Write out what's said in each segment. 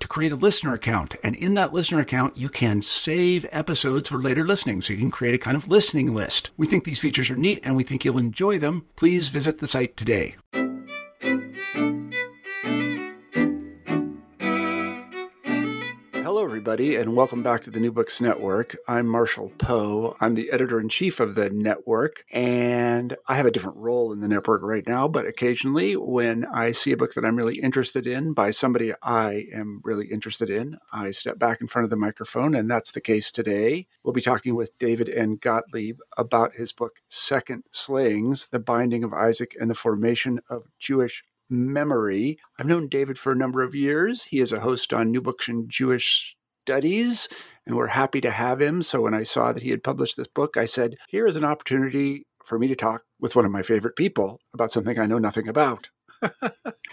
to create a listener account. And in that listener account, you can save episodes for later listening. So you can create a kind of listening list. We think these features are neat and we think you'll enjoy them. Please visit the site today. Hello, everybody, and welcome back to the New Books Network. I'm Marshall Poe. I'm the editor in chief of the network, and I have a different role in the network right now. But occasionally, when I see a book that I'm really interested in by somebody I am really interested in, I step back in front of the microphone, and that's the case today. We'll be talking with David N. Gottlieb about his book, Second Slayings The Binding of Isaac and the Formation of Jewish memory. I've known David for a number of years. He is a host on New Books in Jewish Studies, and we're happy to have him. So when I saw that he had published this book, I said, Here is an opportunity for me to talk with one of my favorite people about something I know nothing about.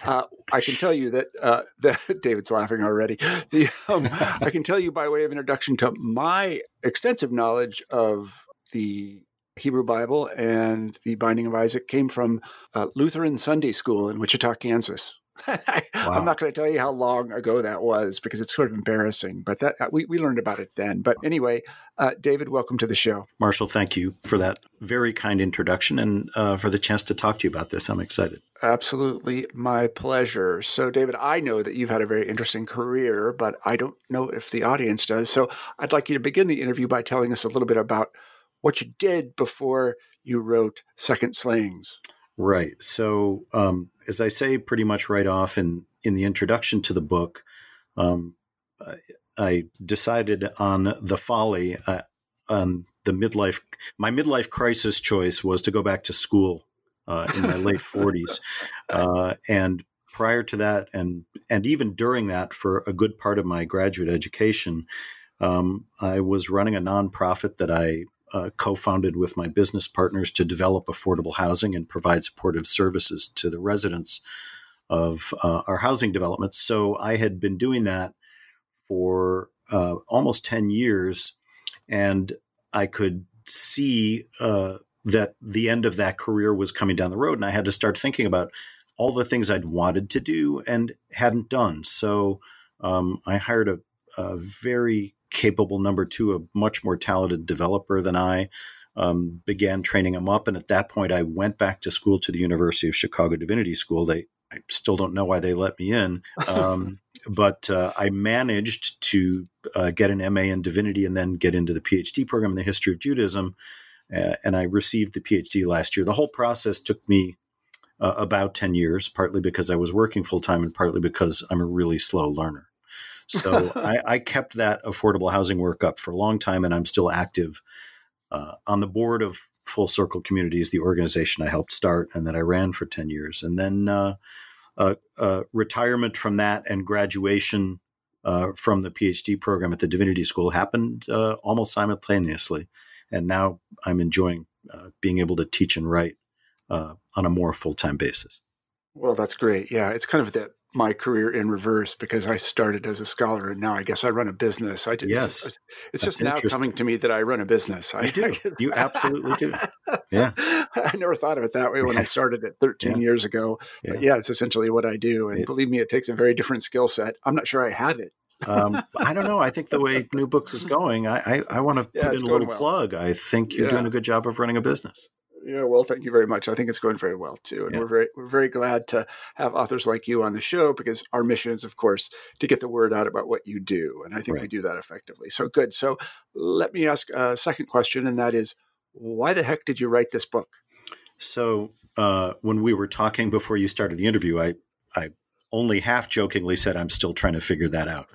uh, I can tell you that, uh, that David's laughing already. The, um, I can tell you by way of introduction to my extensive knowledge of the Hebrew Bible and the Binding of Isaac came from uh, Lutheran Sunday School in Wichita, Kansas. wow. I'm not going to tell you how long ago that was because it's sort of embarrassing, but that uh, we, we learned about it then. But anyway, uh, David, welcome to the show. Marshall, thank you for that very kind introduction and uh, for the chance to talk to you about this. I'm excited. Absolutely, my pleasure. So, David, I know that you've had a very interesting career, but I don't know if the audience does. So, I'd like you to begin the interview by telling us a little bit about what you did before you wrote Second Slayings. Right. So, um, as I say pretty much right off in, in the introduction to the book, um, I, I, decided on the folly, uh, on the midlife. My midlife crisis choice was to go back to school uh, in my late 40s. Uh, and prior to that, and, and even during that, for a good part of my graduate education, um, I was running a nonprofit that I uh, co-founded with my business partners to develop affordable housing and provide supportive services to the residents of uh, our housing developments. So I had been doing that for uh, almost 10 years, and I could see uh, that the end of that career was coming down the road, and I had to start thinking about all the things I'd wanted to do and hadn't done. So um, I hired a, a very capable number two, a much more talented developer than I. Um, began training him up, and at that point, I went back to school to the University of Chicago Divinity School. They I still don't know why they let me in, um, but uh, I managed to uh, get an MA in divinity and then get into the PhD program in the history of Judaism. Uh, and I received the PhD last year. The whole process took me uh, about 10 years, partly because I was working full time and partly because I'm a really slow learner. So I, I, kept that affordable housing work up for a long time, and I'm still active uh, on the board of Full Circle Communities, the organization I helped start and that I ran for 10 years. And then uh, uh, uh retirement from that and graduation uh, from the PhD program at the Divinity School happened uh, almost simultaneously. And now I'm enjoying being able to teach and write on a more full time basis. Well, that's great. Yeah, it's kind of the my career in reverse because I started as a scholar and now I guess I run a business. I just, Yes, it's, it's just now coming to me that I run a business. I You do. You absolutely do. Yeah. I never thought of it that way when I started it 13 Yeah. years ago. But yeah, it's essentially what I do. And It- believe me, it takes a very different skill set. I'm not sure I have it. um, I don't know. I think the way New Books is going, I, I, I want to Yeah, put in a little well. plug. I think you're Yeah. doing a good job of running a business. Yeah, well, thank you very much. I think it's going very well too, and Yeah. we're very we're very glad to have authors like you on the show because our mission is, of course, to get the word out about what you do, and I think we do that effectively. So good. So let me ask a second question, and that is, why the heck did you write this book? So uh, when we were talking before you started the interview, I I only half jokingly said I'm still trying to figure that out.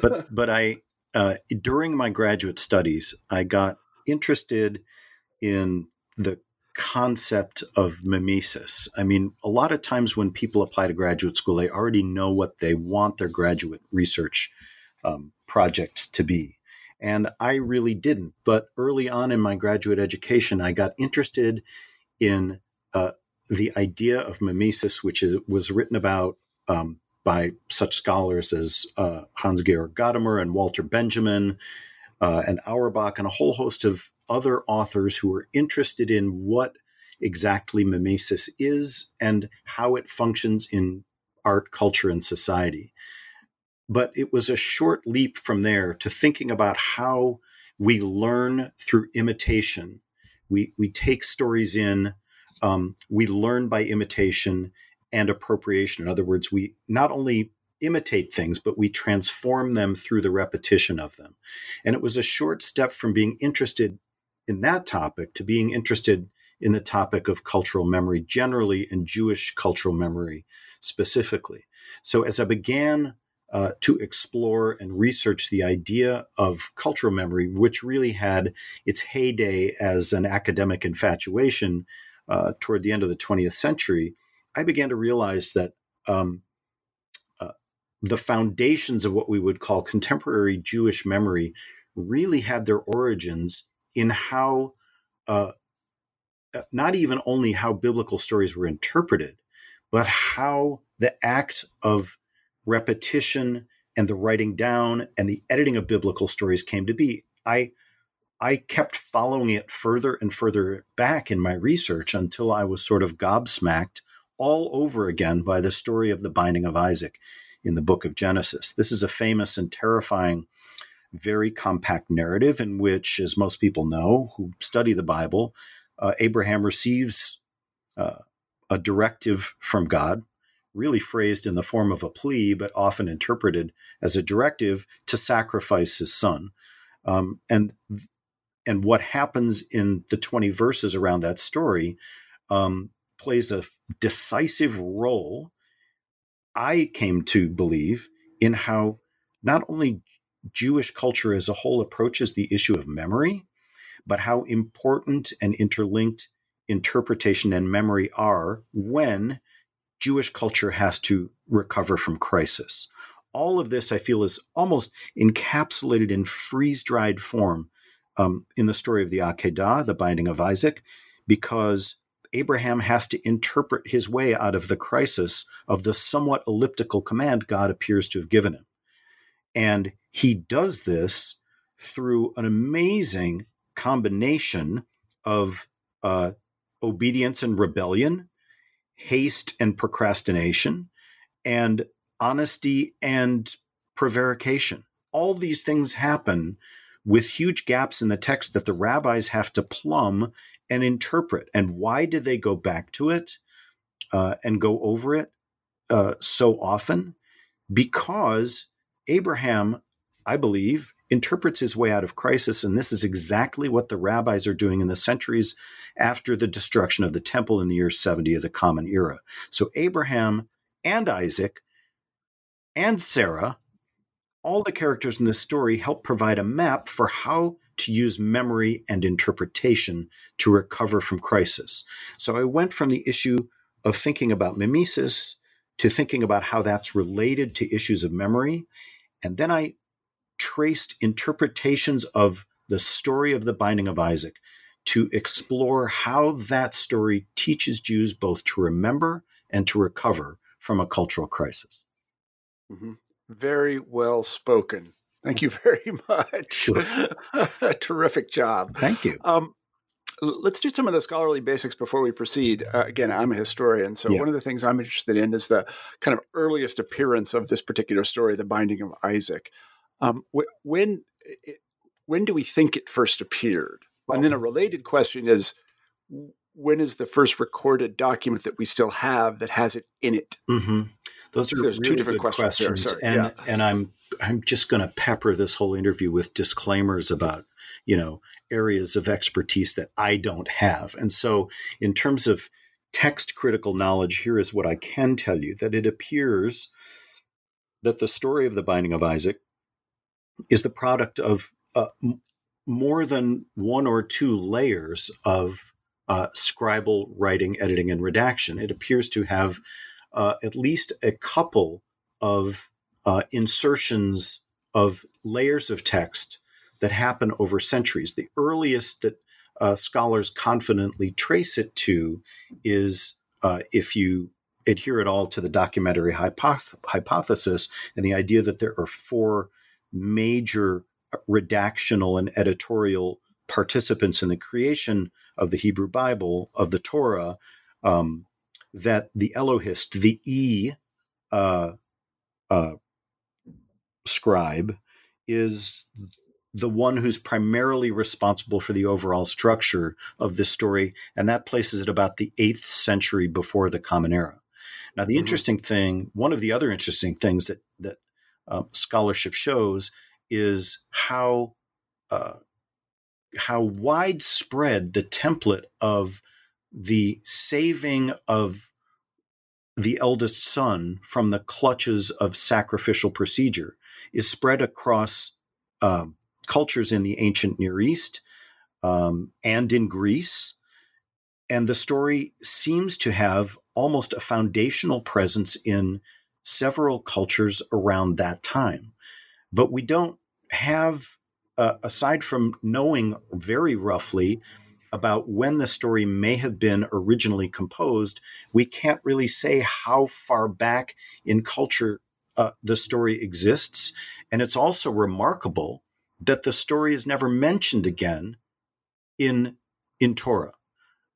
But but I uh, during my graduate studies, I got interested in the concept of mimesis. I mean, a lot of times when people apply to graduate school, they already know what they want their graduate research um, projects to be. And I really didn't. But early on in my graduate education, I got interested in uh, the idea of mimesis, which is, was written about um, by such scholars as uh, Hans Georg Gadamer and Walter Benjamin uh, and Auerbach, and a whole host of other authors who are interested in what exactly mimesis is and how it functions in art, culture, and society. But it was a short leap from there to thinking about how we learn through imitation. We, we take stories in, um, we learn by imitation and appropriation. In other words, we not only imitate things, but we transform them through the repetition of them. And it was a short step from being interested in that topic to being interested in the topic of cultural memory generally and Jewish cultural memory specifically. So as I began uh, to explore and research the idea of cultural memory, which really had its heyday as an academic infatuation uh, toward the end of the 20th century, I began to realize that um, the foundations of what we would call contemporary Jewish memory really had their origins in how, uh, not even only how biblical stories were interpreted, but how the act of repetition and the writing down and the editing of biblical stories came to be. I I kept following it further and further back in my research until I was sort of gobsmacked all over again by the story of the binding of Isaac in the book of Genesis. This is a famous and terrifying, very compact narrative in which, as most people know who study the Bible, uh, Abraham receives uh, a directive from God, really phrased in the form of a plea, but often interpreted as a directive to sacrifice his son. Um, and and what happens in the 20 verses around that story um, plays a decisive role, I came to believe, in how not only Jewish culture as a whole approaches the issue of memory, but how important and interlinked interpretation and memory are when Jewish culture has to recover from crisis. All of this, I feel, is almost encapsulated in freeze dried form um, in the story of the Akedah, the binding of Isaac, because Abraham has to interpret his way out of the crisis of the somewhat elliptical command God appears to have given him. And he does this through an amazing combination of uh, obedience and rebellion, haste and procrastination, and honesty and prevarication. All these things happen with huge gaps in the text that the rabbis have to plumb and interpret. And why did they go back to it uh, and go over it uh, so often? Because Abraham, I believe, interprets his way out of crisis. And this is exactly what the rabbis are doing in the centuries after the destruction of the temple in the year 70 of the Common Era. So Abraham and Isaac and Sarah, all the characters in this story help provide a map for how to use memory and interpretation to recover from crisis. So I went from the issue of thinking about mimesis to thinking about how that's related to issues of memory. And then I traced interpretations of the story of the binding of Isaac to explore how that story teaches Jews both to remember and to recover from a cultural crisis. Mm-hmm. Very well spoken. Thank you very much. Sure. Terrific job. Thank you. Um, let's do some of the scholarly basics before we proceed. Uh, again, I'm a historian, so Yeah. one of the things I'm interested in is the kind of earliest appearance of this particular story, the Binding of Isaac. Um, wh- when it, when do we think it first appeared? and then a related question is, when is the first recorded document that we still have that has it in it? hmm Those are There's two different questions questions, sorry, and yeah. and I'm I'm just going to pepper this whole interview with disclaimers about you know areas of expertise that I don't have, and so in terms of text critical knowledge, here is what I can tell you: that it appears that the story of the Binding of Isaac is the product of uh, m- more than one or two layers of uh, scribal writing, editing, and redaction. It appears to have uh, at least a couple of uh, insertions of layers of text that happen over centuries. The earliest that uh, scholars confidently trace it to is uh, if you adhere at all to the documentary hypoth- hypothesis and the idea that there are four major redactional and editorial participants in the creation of the Hebrew Bible, of the Torah, um, that the Elohist, the E uh, uh, scribe, is the one who's primarily responsible for the overall structure of this story, and that places it about the eighth century before the Common Era. Now, the Mhm. interesting thing, one of the other interesting things that that um, scholarship shows is how uh, how widespread the template of the saving of the eldest son from the clutches of sacrificial procedure is spread across um, cultures in the ancient Near East um, and in Greece. And the story seems to have almost a foundational presence in several cultures around that time. But we don't have, uh, aside from knowing very roughly about when the story may have been originally composed, we can't really say how far back in culture uh, the story exists. And it's also remarkable that the story is never mentioned again in in Torah.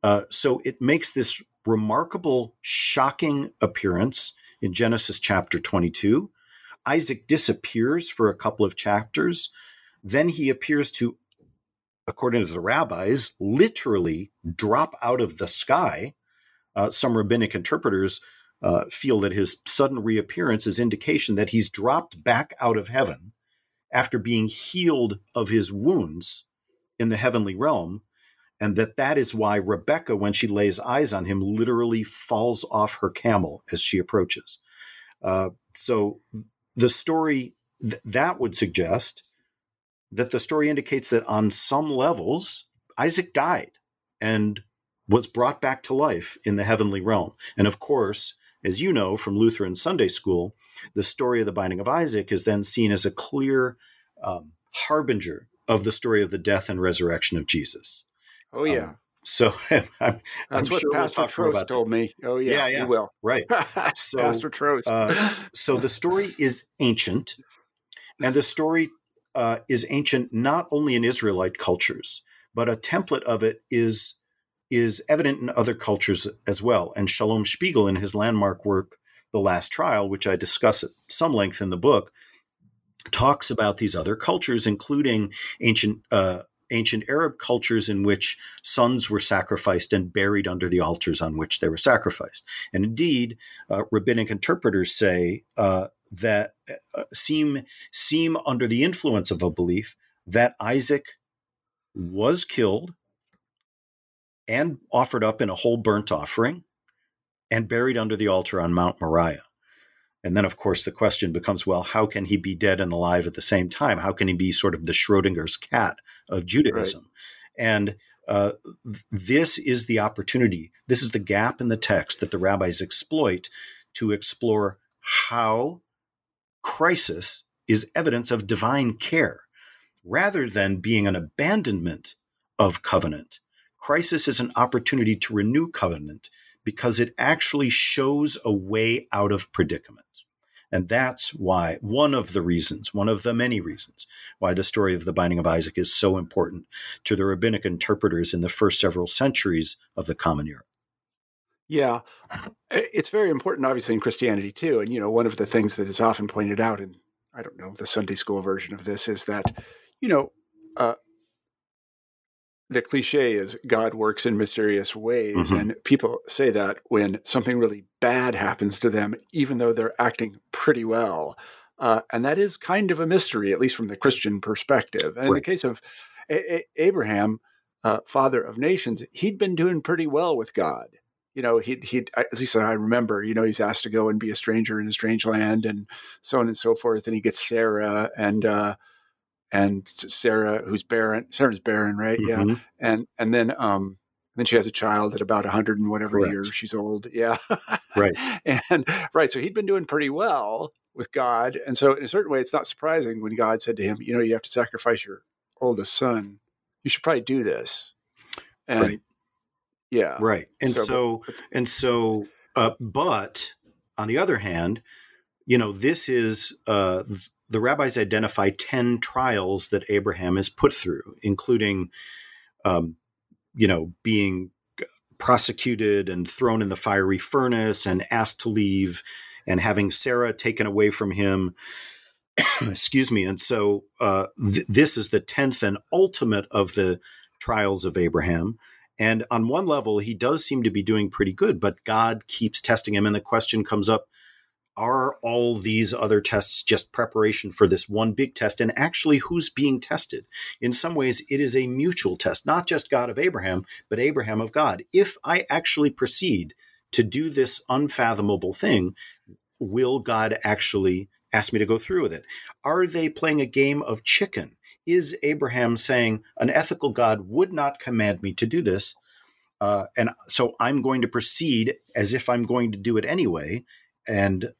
Uh, so it makes this remarkable, shocking appearance in Genesis chapter 22. Isaac disappears for a couple of chapters. Then he appears to, according to the rabbis, literally drop out of the sky. Uh, some rabbinic interpreters uh, feel that his sudden reappearance is indication that he's dropped back out of heaven after being healed of his wounds in the heavenly realm and that that is why Rebecca, when she lays eyes on him, literally falls off her camel as she approaches. Uh, so the story th- that would suggest that the story indicates that on some levels, Isaac died and was brought back to life in the heavenly realm. And of course, as you know from Lutheran Sunday school, the story of the binding of Isaac is then seen as a clear um, harbinger of the story of the death and resurrection of Jesus. Oh yeah, Um, so I'm, I'm that's what sure Pastor Trost told me. Oh yeah, Yeah, yeah. will. right. So, Pastor Trost. uh, so the story is ancient, and the story uh, is ancient not only in Israelite cultures, but a template of it is is evident in other cultures as well. And Shalom Spiegel, in his landmark work, The Last Trial, which I discuss at some length in the book, talks about these other cultures, including ancient. Uh, Ancient Arab cultures in which sons were sacrificed and buried under the altars on which they were sacrificed. And indeed, uh, rabbinic interpreters say uh, that uh, seem seem under the influence of a belief that Isaac was killed and offered up in a whole burnt offering and buried under the altar on Mount Moriah. And then, of course, the question becomes well, how can he be dead and alive at the same time? How can he be sort of the Schrodinger's cat of Judaism? And uh, this is the opportunity. This is the gap in the text that the rabbis exploit to explore how crisis is evidence of divine care rather than being an abandonment of covenant. Crisis is an opportunity to renew covenant because it actually shows a way out of predicament. And that's why, one of the reasons, one of the many reasons, why the story of the binding of Isaac is so important to the rabbinic interpreters in the first several centuries of the Common Era. Yeah, it's very important, obviously, in Christianity too. And, you know, one of the things that is often pointed out in, I don't know, the Sunday school version of this is that, you know, uh, the cliche is God works in mysterious ways. Mm-hmm. And people say that when something really bad happens to them, even though they're acting pretty well. Uh, and that is kind of a mystery, at least from the Christian perspective. And right. in the case of a- a- Abraham, uh, father of nations, he'd been doing pretty well with God. You know, he'd, he'd, at least I remember, you know, he's asked to go and be a stranger in a strange land and so on and so forth. And he gets Sarah and, uh, and Sarah, who's barren. Sarah's barren, right? Mm-hmm. Yeah, and and then um, then she has a child at about a hundred and whatever Correct. years she's old. Yeah, right. and right, so he'd been doing pretty well with God, and so in a certain way, it's not surprising when God said to him, "You know, you have to sacrifice your oldest son. You should probably do this." And right. Yeah, right. And so, so and so, uh, but on the other hand, you know, this is uh, the rabbis identify 10 trials that Abraham is put through, including, um, you know, being prosecuted and thrown in the fiery furnace and asked to leave and having Sarah taken away from him. Excuse me. And so uh, th- this is the 10th and ultimate of the trials of Abraham. And on one level, he does seem to be doing pretty good, but God keeps testing him. And the question comes up are all these other tests just preparation for this one big test? And actually, who's being tested? In some ways, it is a mutual test, not just God of Abraham, but Abraham of God. If I actually proceed to do this unfathomable thing, will God actually ask me to go through with it? Are they playing a game of chicken? Is Abraham saying, an ethical God would not command me to do this? Uh, and so I'm going to proceed as if I'm going to do it anyway and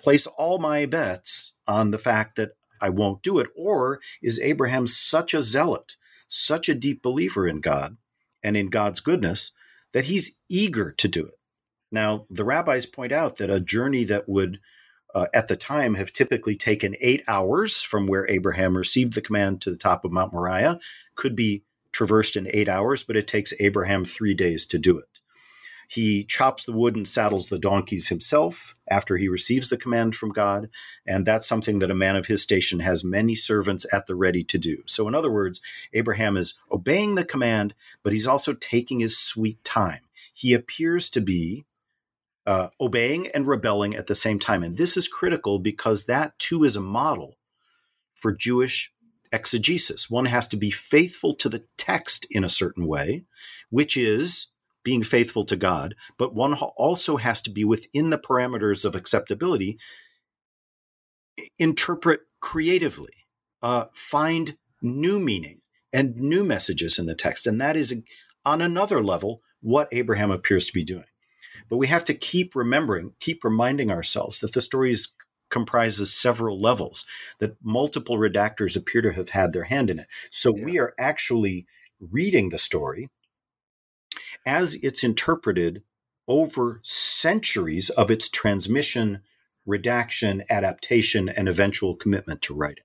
place all my bets on the fact that I won't do it? Or is Abraham such a zealot, such a deep believer in God and in God's goodness that he's eager to do it? Now, the rabbis point out that a journey that would uh, at the time have typically taken eight hours from where Abraham received the command to the top of Mount Moriah could be traversed in eight hours, but it takes Abraham three days to do it. He chops the wood and saddles the donkeys himself after he receives the command from God. And that's something that a man of his station has many servants at the ready to do. So, in other words, Abraham is obeying the command, but he's also taking his sweet time. He appears to be uh, obeying and rebelling at the same time. And this is critical because that too is a model for Jewish exegesis. One has to be faithful to the text in a certain way, which is being faithful to God, but one also has to be within the parameters of acceptability, interpret creatively, uh, find new meaning and new messages in the text. And that is, on another level, what Abraham appears to be doing. But we have to keep remembering, keep reminding ourselves that the story comprises several levels, that multiple redactors appear to have had their hand in it. So yeah. we are actually reading the story as it's interpreted over centuries of its transmission, redaction, adaptation, and eventual commitment to writing.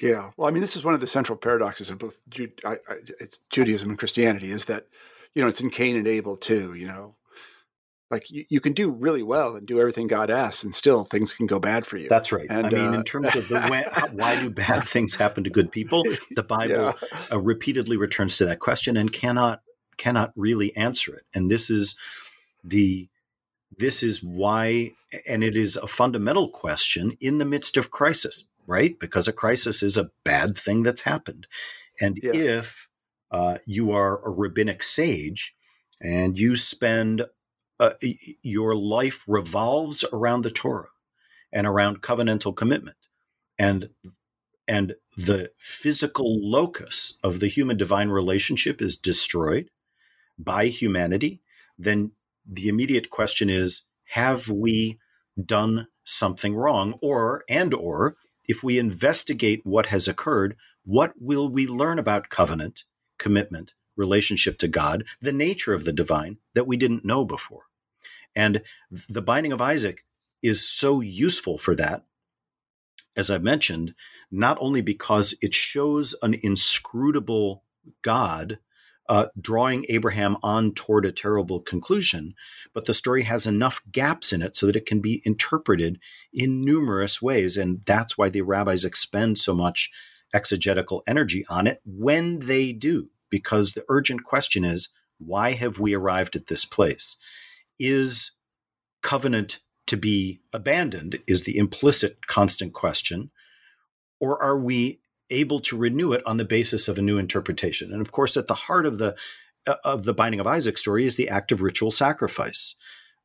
Yeah, well, I mean, this is one of the central paradoxes of both Ju- I, I, it's Judaism and Christianity is that, you know, it's in Cain and Abel too. You know, like you, you can do really well and do everything God asks, and still things can go bad for you. That's right. And, I mean, uh, in terms of the way, why do bad things happen to good people, the Bible yeah. uh, repeatedly returns to that question and cannot cannot really answer it. And this is the this is why and it is a fundamental question in the midst of crisis, right? Because a crisis is a bad thing that's happened. And yeah. if uh, you are a rabbinic sage and you spend uh, your life revolves around the Torah and around covenantal commitment and and the physical locus of the human divine relationship is destroyed by humanity, then the immediate question is have we done something wrong? Or and or if we investigate what has occurred what will we learn about covenant commitment relationship to god the nature of the divine that we didn't know before and the binding of isaac is so useful for that, as I've mentioned, not only because it shows an inscrutable God uh, drawing Abraham on toward a terrible conclusion, but the story has enough gaps in it so that it can be interpreted in numerous ways. And that's why the rabbis expend so much exegetical energy on it when they do, because the urgent question is why have we arrived at this place? Is covenant to be abandoned? Is the implicit constant question. Or are we able to renew it on the basis of a new interpretation. And of course, at the heart of the uh, of the binding of Isaac story is the act of ritual sacrifice.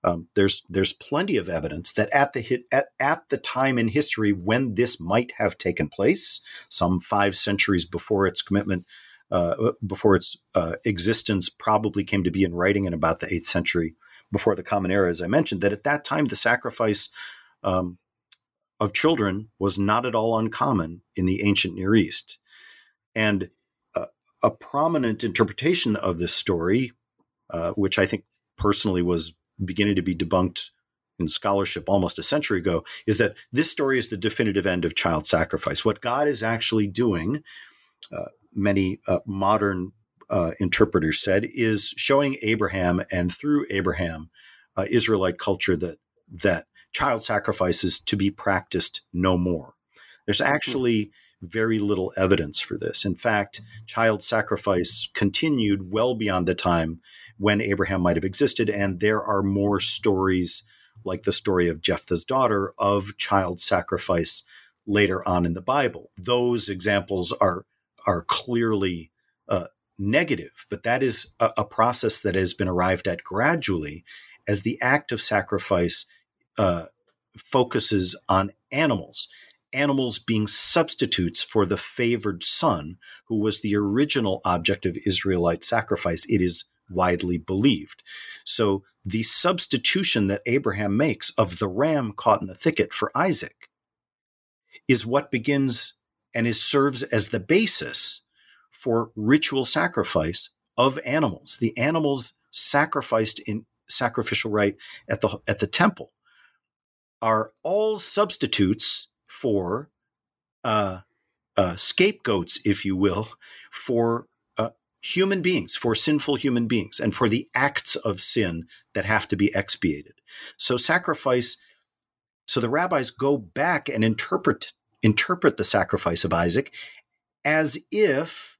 Um, there's there's plenty of evidence that at the hit, at at the time in history when this might have taken place, some five centuries before its commitment, uh, before its uh, existence probably came to be in writing in about the eighth century before the Common Era, as I mentioned, that at that time the sacrifice um, of children was not at all uncommon in the ancient Near East. And uh, a prominent interpretation of this story, uh, which I think personally was beginning to be debunked in scholarship almost a century ago, is that this story is the definitive end of child sacrifice. What God is actually doing, uh, many uh, modern uh, interpreters said, is showing Abraham and through Abraham, uh, Israelite culture that that child sacrifices to be practiced no more. There's hmm. actually very little evidence for this. In fact, child sacrifice continued well beyond the time when Abraham might have existed, and there are more stories like the story of Jephthah's daughter of child sacrifice later on in the Bible. Those examples are are clearly negative, but that is a, a process that has been arrived at gradually as the act of sacrifice uh, focuses on animals, animals being substitutes for the favored son, who was the original object of Israelite sacrifice, it is widely believed. So the substitution that Abraham makes of the ram caught in the thicket for Isaac is what begins and is serves as the basis for ritual sacrifice of animals. The animals sacrificed in sacrificial rite at the at the temple are all substitutes for uh, uh, scapegoats, if you will, for uh, human beings, for sinful human beings, and for the acts of sin that have to be expiated. So sacrifice. So the rabbis go back and interpret interpret the sacrifice of Isaac as if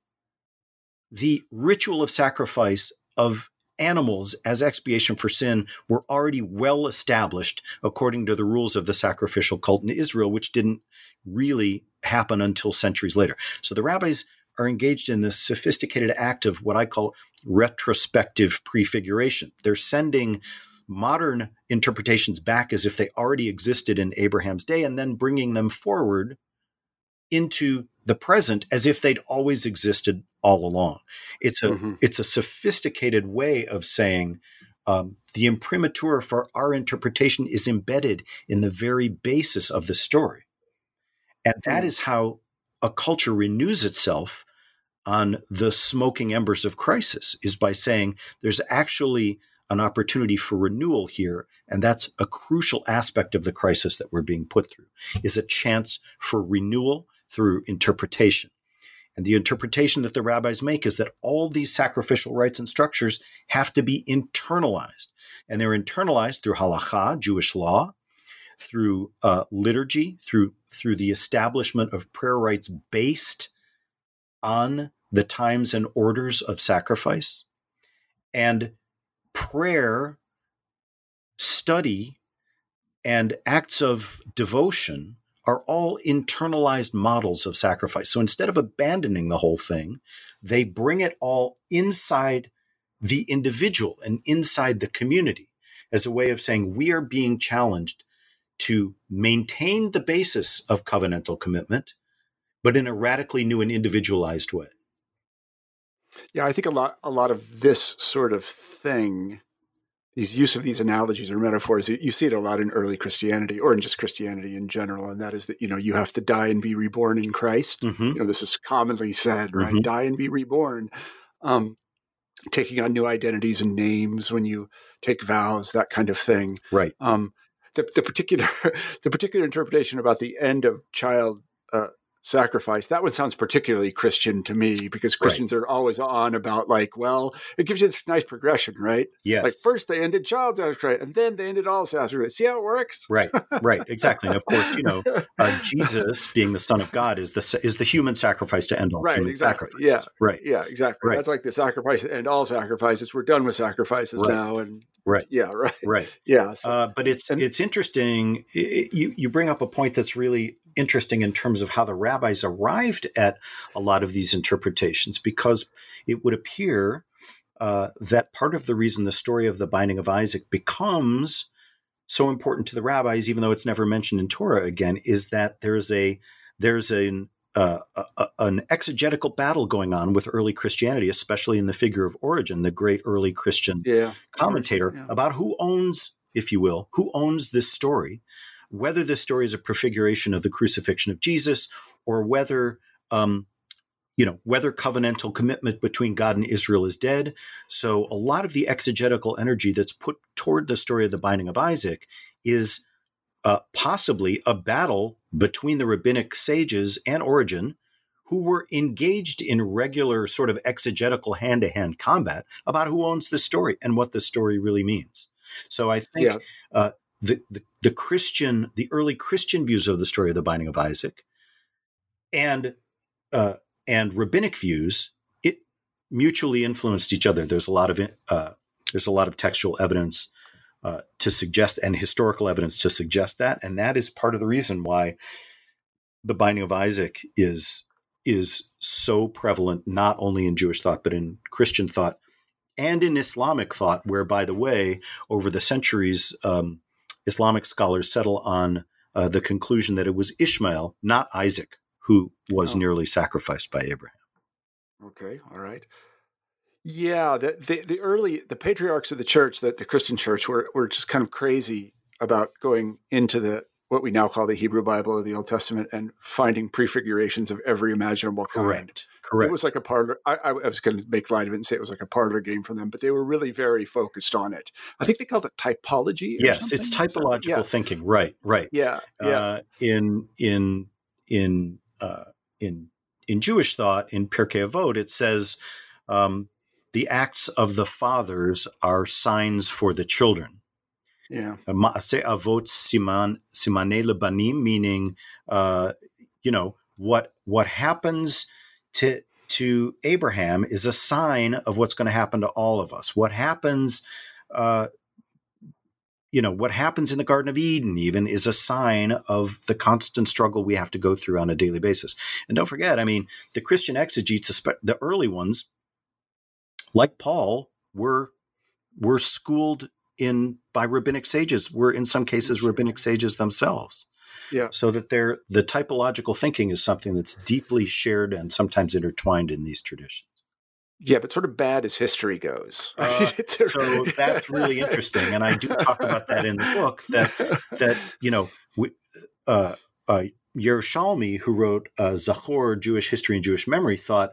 the ritual of sacrifice of animals as expiation for sin were already well established according to the rules of the sacrificial cult in Israel, which didn't really happen until centuries later. So the rabbis are engaged in this sophisticated act of what I call retrospective prefiguration. They're sending modern interpretations back as if they already existed in Abraham's day and then bringing them forward into the present as if they'd always existed all along. It's a mm-hmm. it's a sophisticated way of saying um, the imprimatur for our interpretation is embedded in the very basis of the story, and that mm-hmm. is how a culture renews itself on the smoking embers of crisis is by saying there's actually an opportunity for renewal here and that's a crucial aspect of the crisis that we're being put through is a chance for renewal through interpretation. And the interpretation that the rabbis make is that all these sacrificial rites and structures have to be internalized. And they're internalized through halacha, Jewish law, through uh, liturgy, through, through the establishment of prayer rites based on the times and orders of sacrifice. And prayer, study, and acts of devotion are all internalized models of sacrifice. So instead of abandoning the whole thing, they bring it all inside the individual and inside the community as a way of saying we are being challenged to maintain the basis of covenantal commitment, but in a radically new and individualized way. Yeah, I think a lot a lot of this sort of thing these use of these analogies or metaphors you see it a lot in early christianity or in just christianity in general and that is that you know you have to die and be reborn in christ. Mm-hmm. you know this is commonly said right? Mm-hmm. die and be reborn. Um, taking on new identities and names when you take vows that kind of thing. Right. Um, the, the particular the particular interpretation about the end of child uh, sacrifice. That one sounds particularly christian to me because christians right. are always on about like well it gives you this nice progression right? Yes. like first they ended child sacrifice and then they ended all sacrifice see how it works? Right right exactly. And of course you know uh, jesus being the son of god is the is the human sacrifice to end all right exactly. yeah. Right. Yeah exactly. Right. that's like the sacrifice to end all sacrifices. We're done with sacrifices right. now and right. yeah right. Right. Yeah so, uh, but it's and, it's interesting it, you you bring up a point that's really interesting in terms of how the rabbis arrived at a lot of these interpretations, because it would appear uh, that part of the reason the story of the binding of Isaac becomes so important to the rabbis, even though it's never mentioned in Torah again, is that there's a there's an uh, a, an exegetical battle going on with early Christianity, especially in the figure of Origen, the great early Christian yeah. commentator, yeah. about who owns, if you will, who owns this story whether this story is a prefiguration of the crucifixion of Jesus or whether um, you know whether covenantal commitment between God and Israel is dead. So a lot of the exegetical energy that's put toward the story of the binding of Isaac is uh, possibly a battle between the rabbinic sages and Origen, who were engaged in regular sort of exegetical hand-to-hand combat about who owns the story and what the story really means. So I think yeah. uh, the, the, the Christian, the early Christian views of the story of the binding of Isaac, and uh, and rabbinic views, it mutually influenced each other. There's a lot of uh, there's a lot of textual evidence uh, to suggest and historical evidence to suggest that, and that is part of the reason why the binding of Isaac is is so prevalent not only in Jewish thought but in Christian thought and in Islamic thought. Where, by the way, over the centuries, um, Islamic scholars settle on uh, the conclusion that it was Ishmael, not Isaac, who was oh. nearly sacrificed by Abraham. Okay, all right. Yeah, the, the, the early the patriarchs of the church, that the Christian church, were were just kind of crazy about going into the what we now call the Hebrew Bible or the Old Testament and finding prefigurations of every imaginable kind. Correct. Correct. It was like a parlor. I, I was going to make light of it and say it was like a parlor game for them, but they were really very focused on it. I think they called it typology. yes, something. it's typological yeah. thinking. Right. Right. Yeah. Yeah. Uh, in in in uh, in in Jewish thought, in Pirkei Avot, it says um, the acts of the fathers are signs for the children. Yeah. Maase avot siman simane lebanim, meaning, uh, you know, what what happens to to Abraham is a sign of what's going to happen to all of us. What happens, uh, you know, what happens in the Garden of Eden even is a sign of the constant struggle we have to go through on a daily basis. And don't forget, I mean, the Christian exegetes, the early ones, like Paul, were were schooled in by rabbinic sages were in some cases rabbinic sages themselves yeah so that they're the typological thinking is something that's deeply shared and sometimes intertwined in these traditions yeah, but sort of bad as history goes. Uh, so that's really interesting, and I do talk about that in the book. That that you know, we, uh, uh, Yerushalmi, who wrote uh, Zachor, Jewish History and Jewish Memory, thought,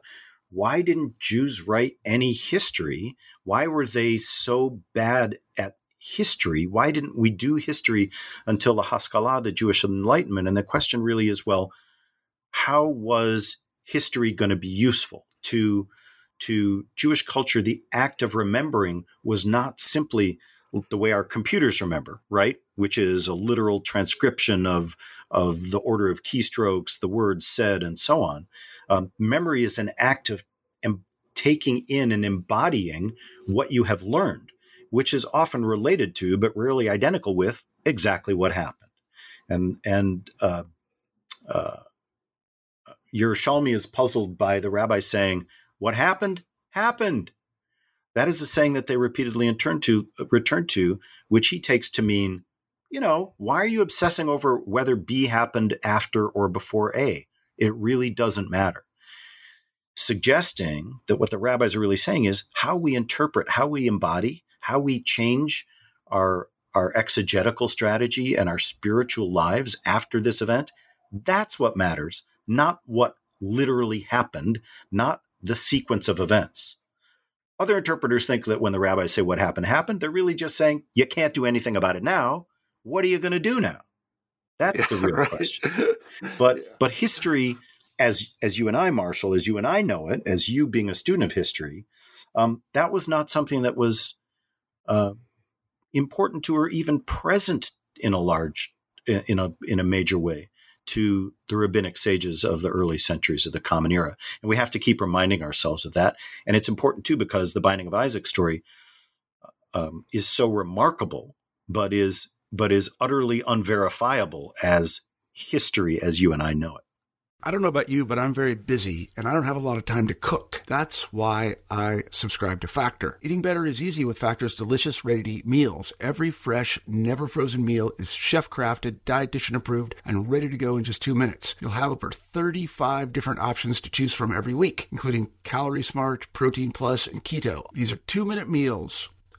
why didn't Jews write any history? Why were they so bad at history? Why didn't we do history until the Haskalah, the Jewish Enlightenment? And the question really is, well, how was history going to be useful to to Jewish culture? The act of remembering was not simply the way our computers remember, right? Which is a literal transcription of of the order of keystrokes, the words said, and so on. Um, memory is an act of em- taking in and embodying what you have learned which is often related to, but rarely identical with, exactly what happened. And and uh, uh, Yerushalmi is puzzled by the rabbi saying, "What happened happened." That is a saying that they repeatedly to, return to, which he takes to mean, you know, why are you obsessing over whether B happened after or before A? It really doesn't matter suggesting that what the rabbis are really saying is how we interpret, how we embody, how we change our our exegetical strategy and our spiritual lives after this event, that's what matters, not what literally happened, not the sequence of events. Other interpreters think that when the rabbis say what happened happened, they're really just saying you can't do anything about it now what are you going to do now? That's Yeah, the real right. question. But Yeah. but history, as as you and I, Marshall, as you and I know it, as you being a student of history, um, that was not something that was uh, important to or even present in a large in a in a major way to the rabbinic sages of the early centuries of the Common Era, and we have to keep reminding ourselves of that. And it's important too because the Binding of Isaac story um, is so remarkable, but is but is utterly unverifiable as history as you and I know it. I don't know about you, but I'm very busy and I don't have a lot of time to cook. That's why I subscribe to Factor. Eating better is easy with Factor's delicious, ready to eat meals. Every fresh, never frozen meal is chef crafted, dietitian approved, and ready to go in just two minutes. You'll have over 35 different options to choose from every week, including Calorie Smart, Protein Plus, and Keto. These are two minute meals.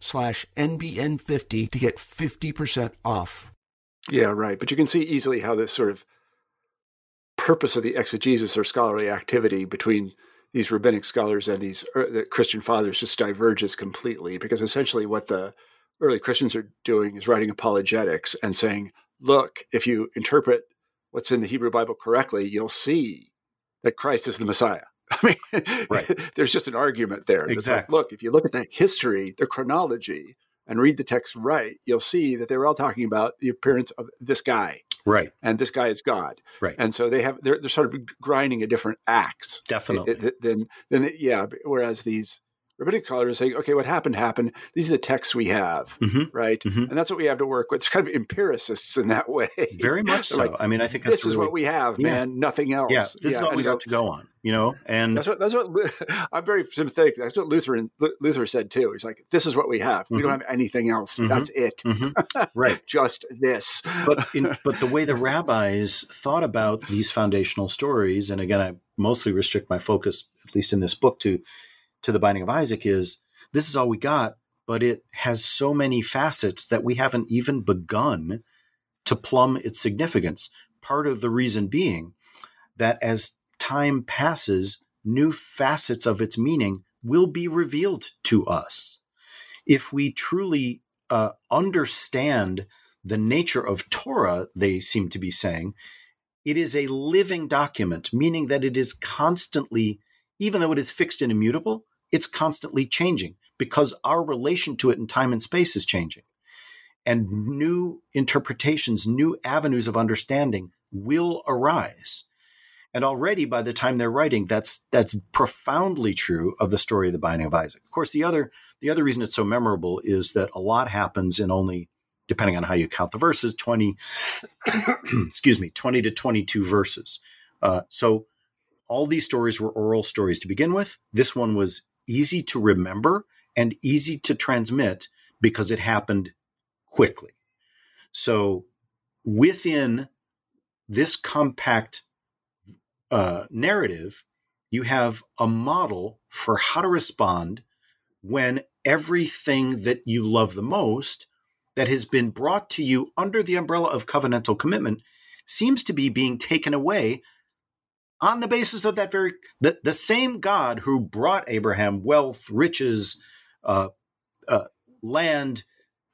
slash NBN50 to get 50% off. Yeah, right. But you can see easily how this sort of purpose of the exegesis or scholarly activity between these rabbinic scholars and these er, the Christian fathers just diverges completely because essentially what the early Christians are doing is writing apologetics and saying, look, if you interpret what's in the Hebrew Bible correctly, you'll see that Christ is the Messiah. I mean, Right. there's just an argument there. It's like, Exactly. look, if you look at the history, the chronology, and read the text right, you'll see that they were all talking about the appearance of this guy, Right. and this guy is God. Right. And so they have they're, they're sort of grinding a different axe eh, Definitely. it- it- than than yeah. Whereas these rabbinic scholars are saying, okay, what happened happened. These are the texts we have, Mhm. right? Mhm. And that's what we have to work with. It's kind of empiricists in that way. Very much so. like, I mean, I think that's this is what we have, Yeah. man. Nothing else. Yeah, this is all and we so- got to go on. You know, and That's what that's what I'm very sympathetic. That's what Luther Luther said too. He's like, this is what we have. We don't have anything else. Mhm. That's it. Mhm. right. Just this. but in, but the way the rabbis thought about these foundational stories, and again, I mostly restrict my focus, at least in this book, to to the Binding of Isaac, is this is all we got, but it has so many facets that we haven't even begun to plumb its significance. Part of the reason being that as time passes, new facets of its meaning will be revealed to us. If we truly uh, understand the nature of Torah, they seem to be saying, it is a living document, meaning that it is constantly, even though it is fixed and immutable, it's constantly changing because our relation to it in time and space is changing. And new interpretations, new avenues of understanding will arise. And already by the time they're writing, that's that's profoundly true of the story of the binding of Isaac. Of course, the other the other reason it's so memorable is that a lot happens in only, depending on how you count the verses, 20, excuse me, 20 to 22 verses. Uh, so all these stories were oral stories to begin with. This one was easy to remember and easy to transmit because it happened quickly. So within this compact uh, narrative, you have a model for how to respond when everything that you love the most that has been brought to you under the umbrella of covenantal commitment seems to be being taken away on the basis of that very the, the same God who brought Abraham wealth, riches, uh, uh, land,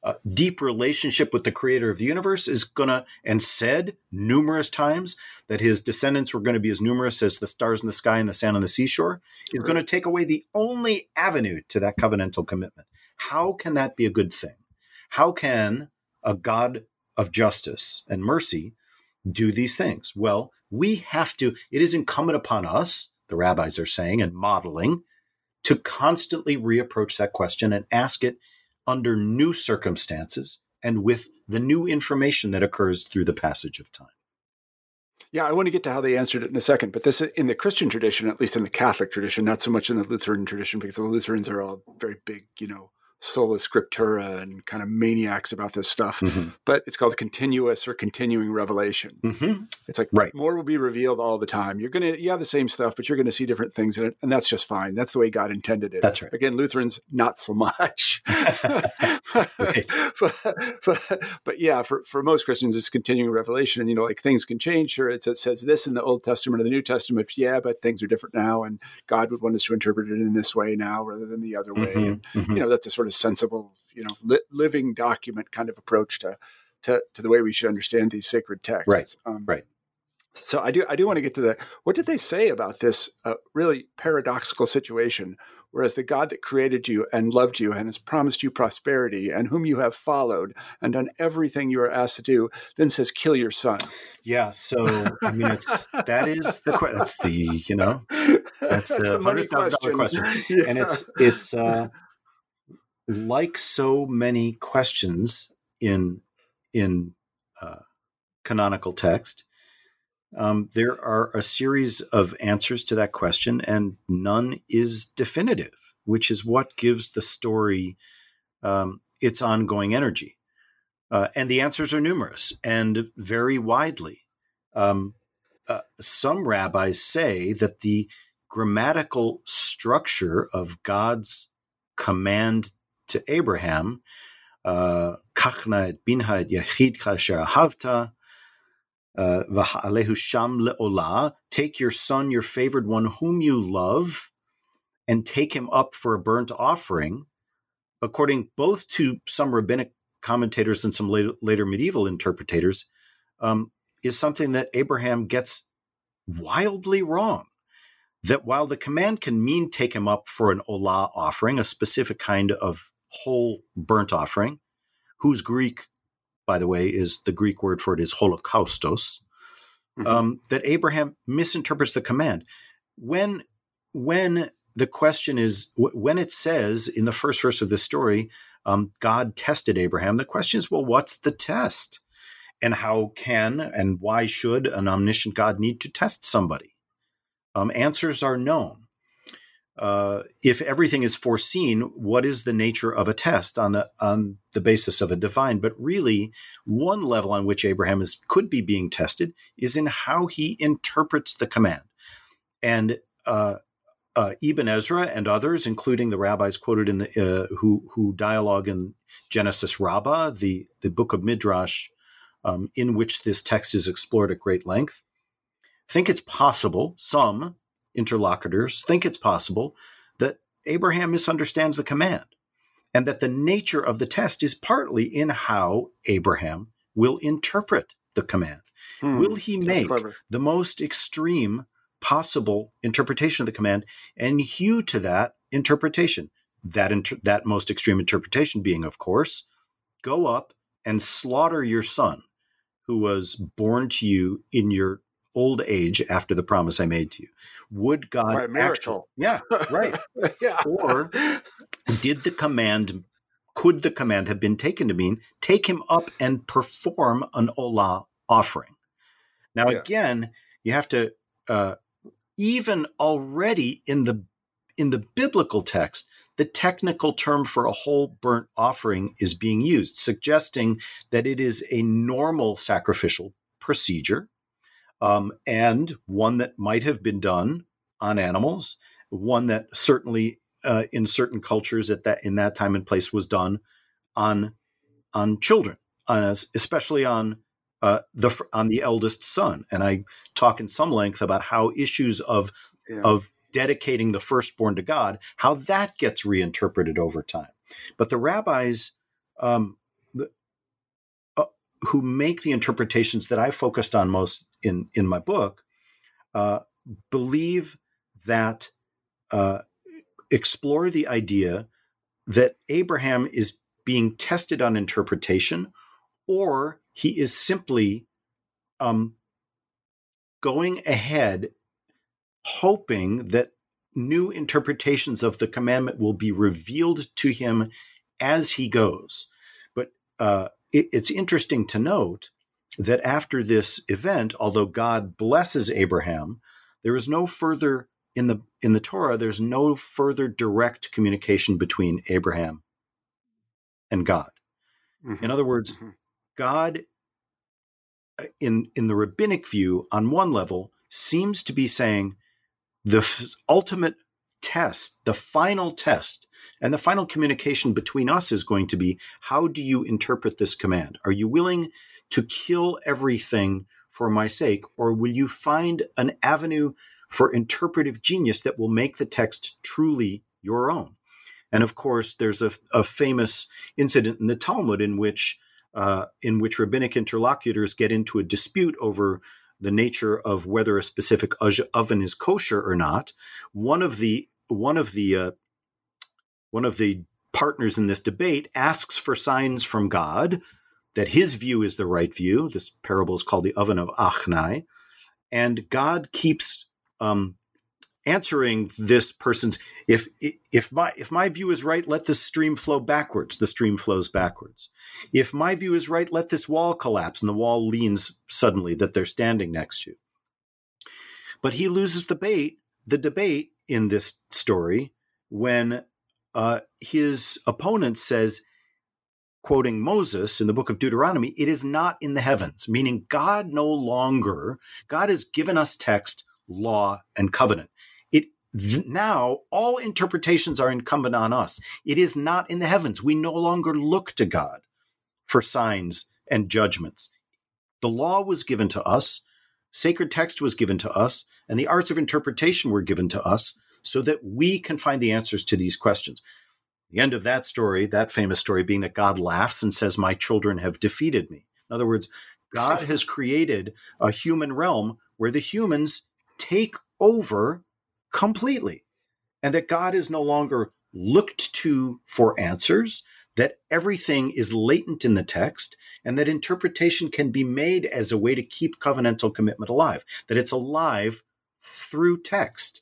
uh, deep relationship with the creator of the universe is gonna and said numerous times that his descendants were going to be as numerous as the stars in the sky and the sand on the seashore is going to take away the only avenue to that covenantal commitment. How can that be a good thing? How can a god of justice and mercy do these things? Well we have to it is incumbent upon us the rabbis are saying and modeling to constantly reapproach that question and ask it under new circumstances and with the new information that occurs through the passage of time. Yeah, I want to get to how they answered it in a second, but this in the Christian tradition, at least in the Catholic tradition, not so much in the Lutheran tradition, because the Lutherans are all very big, you know, sola scriptura and kind of maniacs about this stuff. Mm-hmm. But it's called continuous or continuing revelation. Mm-hmm. It's like Right. more will be revealed all the time. You're gonna you have the same stuff, but you're gonna see different things in it, and that's just fine. That's the way God intended it. That's right. Again, Lutherans not so much. Right. but, but but yeah, for, for most Christians, it's continuing revelation, and you know, like things can change. Sure, it's, it says this in the Old Testament or the New Testament. Yeah, but things are different now, and God would want us to interpret it in this way now rather than the other way. Mhm, And mhm. you know, that's a sort of sensible, you know, li- living document kind of approach to to to the way we should understand these sacred texts. Right, Um, right. So I do I do want to get to the what did they say about this uh, really paradoxical situation? Whereas the God that created you and loved you and has promised you prosperity and whom you have followed and done everything you are asked to do, then says kill your son. Yeah. So I mean, it's that is the that's the you know that's, the, hundred thousand dollar question, Yeah. and it's it's uh, like so many questions in in uh, canonical text. Um, there are a series of answers to that question, and none is definitive, which is what gives the story um, its ongoing energy. Uh, and the answers are numerous and very widely. Um, uh, some rabbis say that the grammatical structure of God's command to Abraham, uh, "Kachna et binha et yachid kasher ahavta," uh, "V'ha'alehu sham le'olah," take your son, your favored one, whom you love, and take him up for a burnt offering, according both to some rabbinic commentators and some later, later medieval interpreters, um, is something that Abraham gets wildly wrong. That while the command can mean take him up for an olah offering, a specific kind of whole burnt offering, whose Greek, by the way, is the Greek word for it is holocaustos, Mhm. um, that Abraham misinterprets the command. When when the question is when it says in the first verse of this story, um, God tested Abraham. The question is, well, what's the test? And how can and why should an omniscient God need to test somebody? Um, answers are known. Uh, if everything is foreseen, what is the nature of a test on the on the basis of a divine? But really, one level on which Abraham is could be being tested is in how he interprets the command. And uh, uh, Ibn Ezra and others, including the rabbis quoted in the uh, who who dialogue in Genesis Rabbah, the the book of Midrash, um, in which this text is explored at great length, think it's possible. Some interlocutors think it's possible that Abraham misunderstands the command, and that the nature of the test is partly in how Abraham will interpret the command. Hmm. Will he make the most extreme possible interpretation of the command and hew to that interpretation? That inter- that most extreme interpretation being, of course, go up and slaughter your son, who was born to you in your old age after the promise I made to you. Would God By a actu- miracle. yeah, right. yeah. Or did the command could the command have been taken to mean take him up and perform an olah offering now Yeah. again you have to uh, even already in the in the biblical text the technical term for a whole burnt offering is being used suggesting that it is a normal sacrificial procedure um, and one that might have been done on animals one that certainly uh, in certain cultures at that in that time and place was done on on children, on us, especially on uh, the on the eldest son. And I talk in some length about how issues of Yeah. of dedicating the firstborn to God, how that gets reinterpreted over time. But the rabbis um, who make the interpretations that I focused on most in in my book uh, believe that uh, explore the idea that Abraham is being tested on interpretation, or he is simply um, going ahead, hoping that new interpretations of the commandment will be revealed to him as he goes. But uh, it, it's interesting to note that after this event, although God blesses Abraham, there is no further in the in the Torah. There's no further direct communication between Abraham and God. Mm-hmm. In other words, mm-hmm. God, uh, in in the rabbinic view, on one level, seems to be saying the f- ultimate test, the final test, and the final communication between us is going to be how do you interpret this command? Are you willing to kill everything for my sake, or will you find an avenue for interpretive genius that will make the text truly your own? And of course, there's a, a famous incident in the Talmud in which uh, in which rabbinic interlocutors get into a dispute over the nature of whether a specific oven is kosher or not. One of the one of the uh, one of the partners in this debate asks for signs from God that his view is the right view. This parable is called the oven of Achnai, and God keeps um, answering this person's if if my if my view is right let the stream flow backwards. The stream flows backwards. If my view is right let this wall collapse. And the wall leans suddenly that they're standing next to. But he loses the bait the debate in this story when uh, his opponent says quoting Moses in the book of Deuteronomy, it is not in the heavens, meaning God no longer, God has given us text, law, and covenant It now all interpretations are incumbent on us. It is not in the heavens. We no longer look to God for signs and judgments. The law was given to us, sacred text was given to us, and the arts of interpretation were given to us so that we can find the answers to these questions. The end of that story, that famous story, being that God laughs and says, My children have defeated me. In other words, God has created a human realm where the humans take over completely, and that God is no longer looked to for answers, that everything is latent in the text, and that interpretation can be made as a way to keep covenantal commitment alive, that it's alive through text.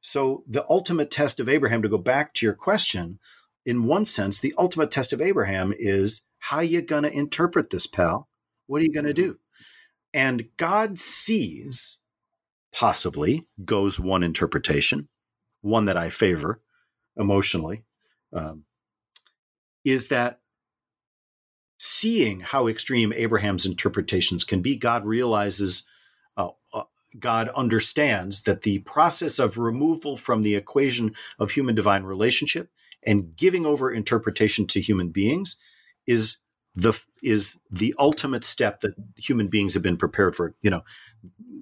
So, the ultimate test of Abraham, to go back to your question, in one sense, the ultimate test of Abraham is how you going to interpret this, pal? What are you going to do? And God sees possibly goes one interpretation, one that I favor emotionally, um, is that seeing how extreme Abraham's interpretations can be, God realizes, uh, uh, God understands that the process of removal from the equation of human divine relationship and giving over interpretation to human beings is the is the ultimate step that human beings have been prepared for. You know,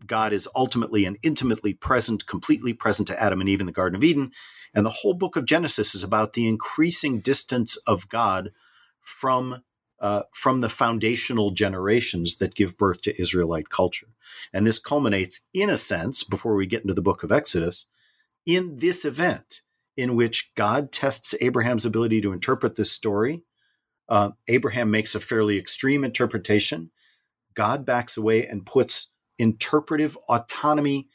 God is ultimately and intimately present, completely present to Adam and Eve in the Garden of Eden. And the whole book of Genesis is about the increasing distance of God from uh, from the foundational generations that give birth to Israelite culture. And this culminates, in a sense, before we get into the book of Exodus, in this event in which God tests Abraham's ability to interpret this story. Uh, Abraham makes a fairly extreme interpretation. God backs away and puts interpretive autonomy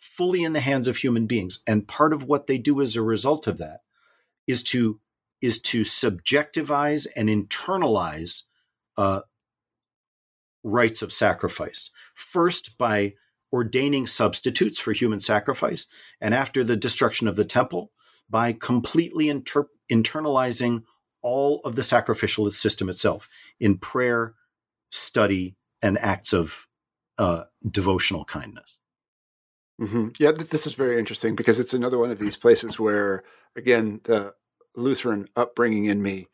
fully in the hands of human beings. And part of what they do as a result of that is to is to subjectivize and internalize uh, rites of sacrifice. First, by ordaining substitutes for human sacrifice, and after the destruction of the temple, by completely inter- internalizing all of the sacrificial system itself in prayer, study, and acts of uh, devotional kindness. Mm-hmm. Yeah, this is very interesting because it's another one of these places where, again, the Lutheran upbringing in me,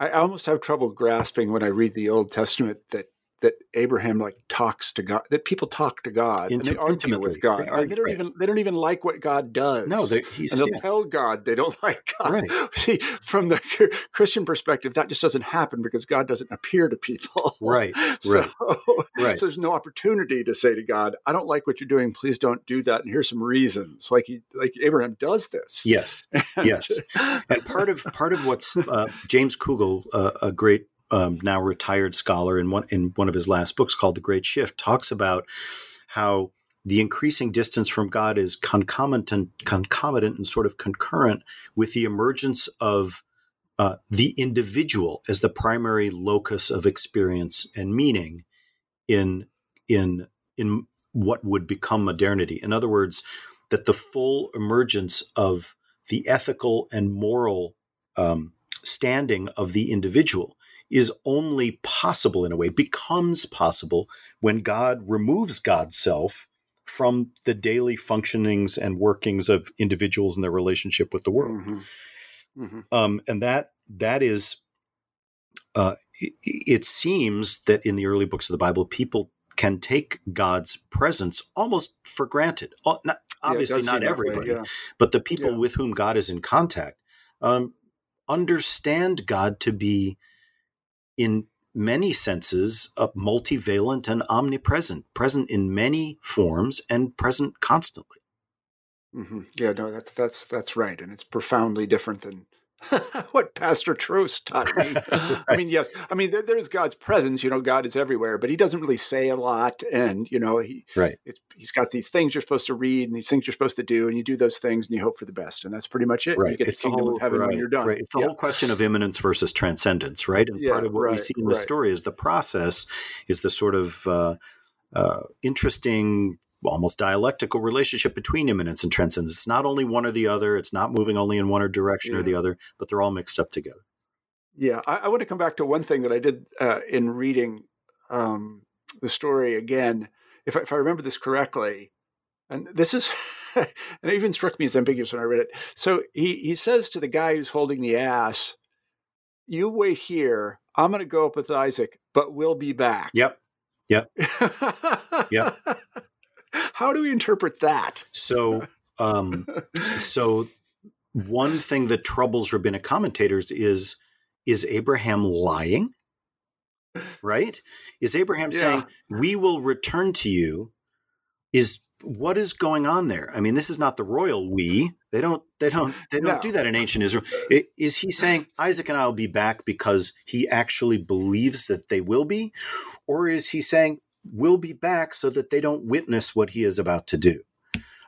I almost have trouble grasping when I read the Old Testament that that Abraham like talks to God, that people talk to God and they argue with God. They, argue, they don't right. even they don't even like what God does. No, they, and they'll yeah. tell God they don't like God. Right. See, from the Christian perspective, that just doesn't happen because God doesn't appear to people. Right. so, right. so there's no opportunity to say to God, "I don't like what you're doing. Please don't do that." And here's some reasons. Like he, like Abraham does this. Yes. And, yes. And part of part of what's uh, James Kugel, uh, a great um, now retired scholar in one in one of his last books called The Great Shift talks about how the increasing distance from God is concomitant, concomitant and sort of concurrent with the emergence of uh, the individual as the primary locus of experience and meaning in in in what would become modernity. In other words, that the full emergence of the ethical and moral um, standing of the individual is only possible in a way, becomes possible when God removes God's self from the daily functionings and workings of individuals and their relationship with the world. Mhm. Mhm. Um, and that that is, uh, it, it seems that in the early books of the Bible, people can take God's presence almost for granted. Oh, not, obviously, seem not that way, everybody, yeah. but the people Yeah. with whom God is in contact um, understand God to be, in many senses, uh, multivalent and omnipresent, present in many forms and present constantly. hmm Yeah, no, that's that's that's right, and it's profoundly different than what Pastor Trost taught me. I mean, yes, I mean there, there's God's presence. You know, God is everywhere, but He doesn't really say a lot, and you know, He Right. it's, He's got these things you're supposed to read and these things you're supposed to do, and you do those things and you hope for the best, and that's pretty much it. Right. You get the kingdom of heaven right, when you're done. Right. It's the Yeah. whole question of immanence versus transcendence, right? And Yeah, part of what we see in the right. story is the process is the sort of uh, uh, interesting, almost dialectical relationship between immanence and transcendence. It's not only one or the other. It's not moving only in one or direction or the other, but they're all mixed up together. Yeah, I, I want to come back to one thing that I did uh, in reading um, the story again. If I, if I remember this correctly, and this is, and it even struck me as ambiguous when I read it. So he he says to the guy who's holding the ass, "You wait here. I'm going to go up with Isaac, but we'll be back." Yep. Yep. Yep. How do we interpret that? So, um, so one thing that troubles rabbinic commentators is is Abraham lying? Right? Is Abraham Yeah. saying, "We will return to you"? Is what is going on there? I mean, this is not the royal we. They don't. They don't. They don't No. do that in ancient Israel. Is he saying Isaac and I will be back because he actually believes that they will be, or is he saying we'll be back so that they don't witness what he is about to do?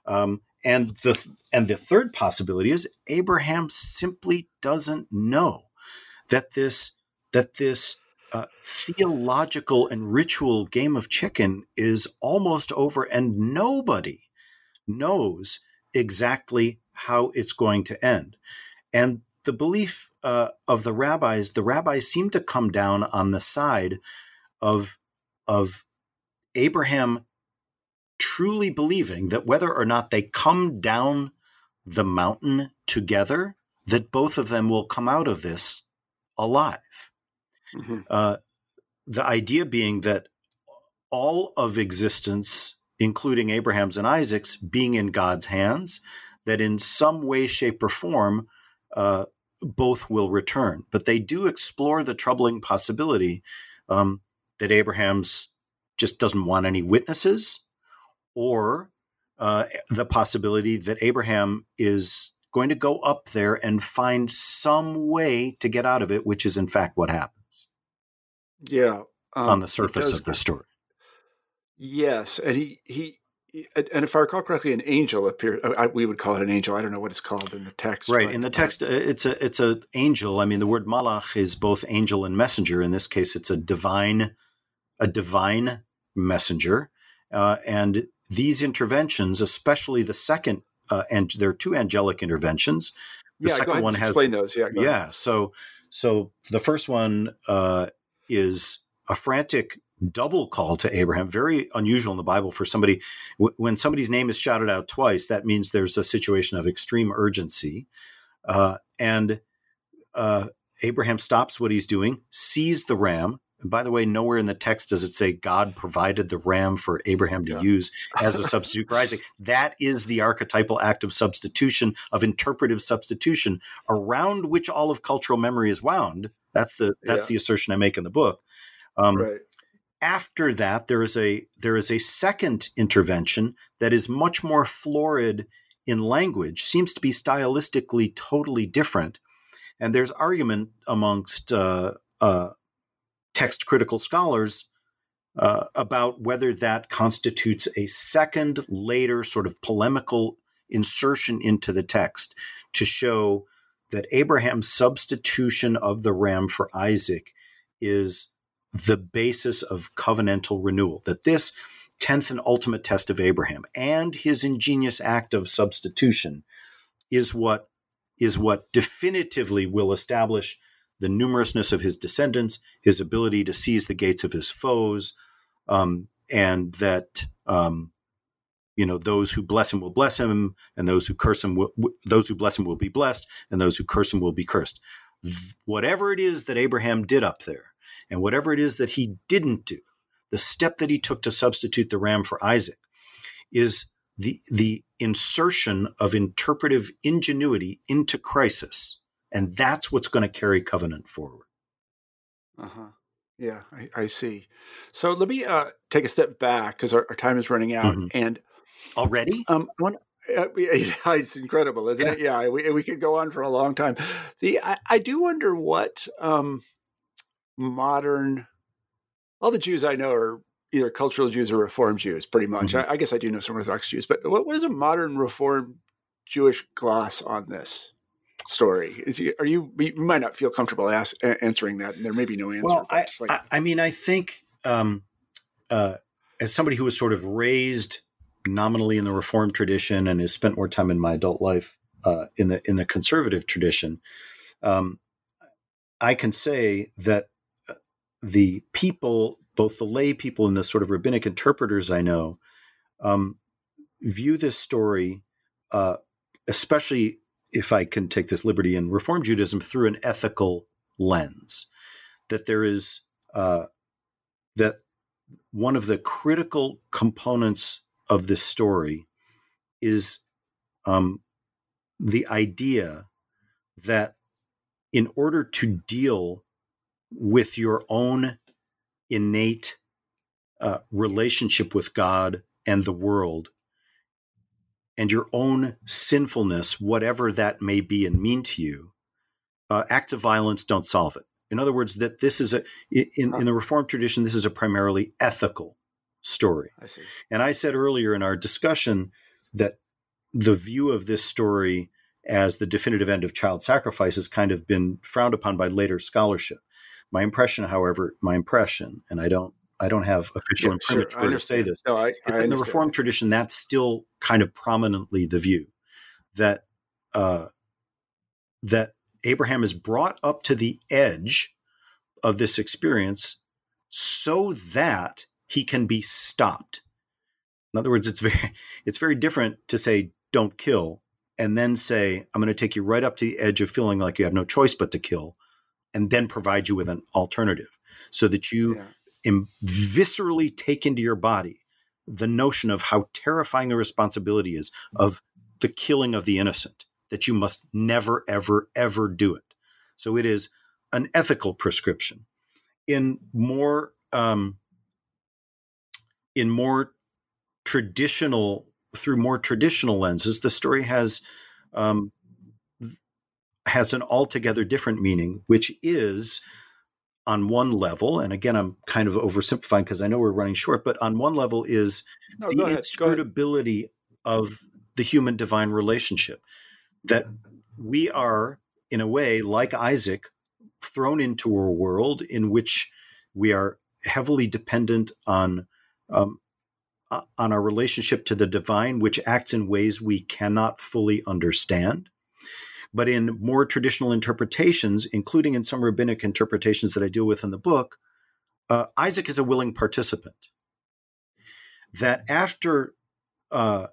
Um, and the and the third possibility is Abraham simply doesn't know that this that this uh, theological and ritual game of chicken is almost over, and nobody knows exactly how it's going to end. And the belief uh, of the rabbis, the rabbis seem to come down on the side of of Abraham truly believing that whether or not they come down the mountain together, that both of them will come out of this alive. Mhm. Uh, the idea being that all of existence, including Abraham's and Isaac's, being in God's hands, that in some way, shape, or form, uh, both will return. But they do explore the troubling possibility um, that Abraham's just doesn't want any witnesses, or uh, the possibility that Abraham is going to go up there and find some way to get out of it, which is in fact what happens Yeah, um, on the surface of the story. Yes, and he he. And if I recall correctly, an angel appeared. I, we would call it an angel. I don't know what it's called in the text. Right but- in the text, uh, it's a it's a angel. I mean, the word malach is both angel and messenger. In this case, it's a divine a divine messenger, uh, and these interventions, especially the second, uh, and there are two angelic interventions. The yeah, second one has explain those. Yeah, go ahead. yeah so so the first one uh, is a frantic double call to abraham very unusual in the bible for somebody w- when somebody's name is shouted out twice that means there's a situation of extreme urgency uh, and uh, abraham stops what he's doing sees the ram and by the way nowhere in the text does it say god provided the ram for abraham to Yeah. use as a substitute for isaac that is the archetypal act of substitution of interpretive substitution around which all of cultural memory is wound. That's the that's Yeah. the assertion I make in the book. Um, right. After that, there is a there is a second intervention that is much more florid in language, seems to be stylistically totally different, and there's argument amongst uh, uh, text critical scholars uh, about whether that constitutes a second, later sort of polemical insertion into the text to show that Abraham's substitution of the ram for Isaac is the basis of covenantal renewal, that this 10th and ultimate test of Abraham and his ingenious act of substitution is what is what definitively will establish the numerousness of his descendants, his ability to seize the gates of his foes, um, and that um, you know those who bless him will bless him, and those who curse him will those who bless him will be blessed, and those who curse him will be cursed. Whatever it is that Abraham did up there, and whatever it is that he didn't do, the step that he took to substitute the ram for Isaac is the the insertion of interpretive ingenuity into crisis, and that's what's going to carry covenant forward. Uh huh. Yeah, I, I, see. So let me uh, take a step back because our, our, time is running out, mm-hmm. and already, um, one, uh, it's incredible, isn't yeah. it? Yeah, we, we could go on for a long time. The I, I do wonder what um, modern all the Jews I know are either cultural Jews or Reform Jews, pretty much. Mm-hmm. I, I, guess I do know some Orthodox Jews, but what, what is a modern Reform Jewish gloss on this story? Is are you? You might not feel comfortable ask, answering that, and there may be no answer. Well, I, like, I, I, mean, I think um, uh, as somebody who was sort of raised nominally in the Reform tradition and has spent more time in my adult life uh, in the in the conservative tradition, um, I can say that the people, both the lay people and the sort of rabbinic interpreters I know, um, view this story, uh, especially if I can take this liberty in Reform Judaism, through an ethical lens. That there is uh, that one of the critical components of this story is um, the idea that in order to deal with your own innate uh, relationship with God and the world and your own sinfulness, whatever that may be and mean to you, uh, acts of violence don't solve it. In other words, that this is a in, in the Reformed tradition, this is a primarily ethical story. I see. And I said earlier in our discussion that the view of this story as the definitive end of child sacrifice has kind of been frowned upon by later scholarship. My impression, however, my impression, and I don't I don't have official yeah, imprimatur sure, to say this. No, I, I in the Reformed tradition, that's still kind of prominently the view that uh, that Abraham is brought up to the edge of this experience so that he can be stopped. In other words, it's very it's very different to say don't kill and then say I'm going to take you right up to the edge of feeling like you have no choice but to kill and then provide you with an alternative so that you yeah. Im- viscerally take into your body the notion of how terrifying the responsibility is of the killing of the innocent, that you must never, ever, ever do it. So it is an ethical prescription. In more um, in more traditional through more traditional lenses, the story has um, has an altogether different meaning, which is on one level, and again, I'm kind of oversimplifying because I know we're running short, but on one level is no, the inscrutability of the human divine relationship. That we are, in a way, like Isaac, thrown into a world in which we are heavily dependent on um, on our relationship to the divine, which acts in ways we cannot fully understand. But in more traditional interpretations, including in some rabbinic interpretations that I deal with in the book, uh, Isaac is a willing participant. That after uh,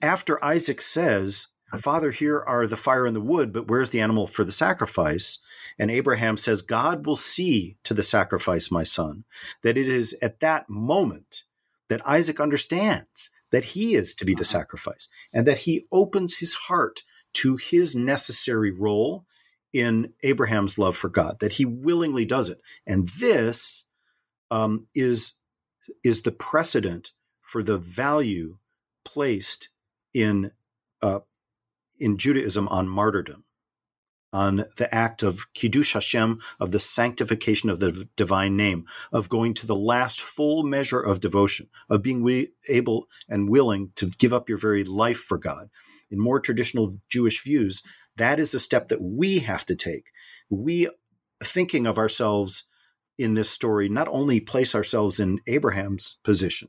after Isaac says, "Father, here are the fire and the wood, but where's the animal for the sacrifice?" and Abraham says, "God will see to the sacrifice, my son." That it is at that moment that Isaac understands that he is to be the uh-huh. sacrifice and that he opens his heart to his necessary role in Abraham's love for God, that he willingly does it. And this um, is, is the precedent for the value placed in, uh, in Judaism on martyrdom, on the act of Kiddush Hashem, of the sanctification of the divine name, of going to the last full measure of devotion, of being able and willing to give up your very life for God in more traditional Jewish views, that is the step that we have to take. We thinking of ourselves in this story not only place ourselves in Abraham's position,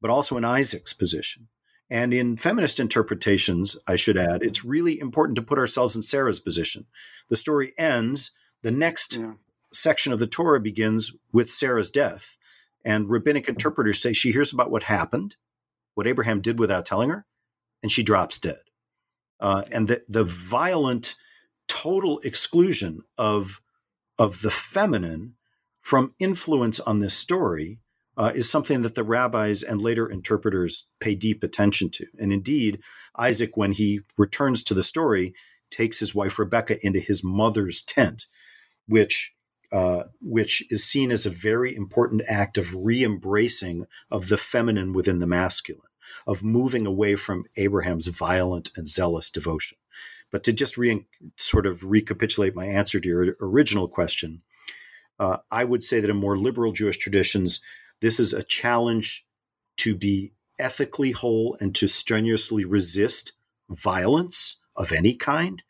but also in Isaac's position. And in feminist interpretations, I should add, it's really important to put ourselves in Sarah's position. The story ends, the next yeah. section of the Torah begins with Sarah's death. And rabbinic interpreters say she hears about what happened, what Abraham did without telling her, and she drops dead. Uh, and the, the violent total exclusion of, of the feminine from influence on this story uh, is something that the rabbis and later interpreters pay deep attention to. And indeed, Isaac, when he returns to the story, takes his wife Rebecca into his mother's tent, which uh, which is seen as a very important act of re-embracing of the feminine within the masculine, of moving away from Abraham's violent and zealous devotion. But to just re- sort of recapitulate my answer to your original question, uh, I would say that in more liberal Jewish traditions, this is a challenge to be ethically whole and to strenuously resist violence of any kind.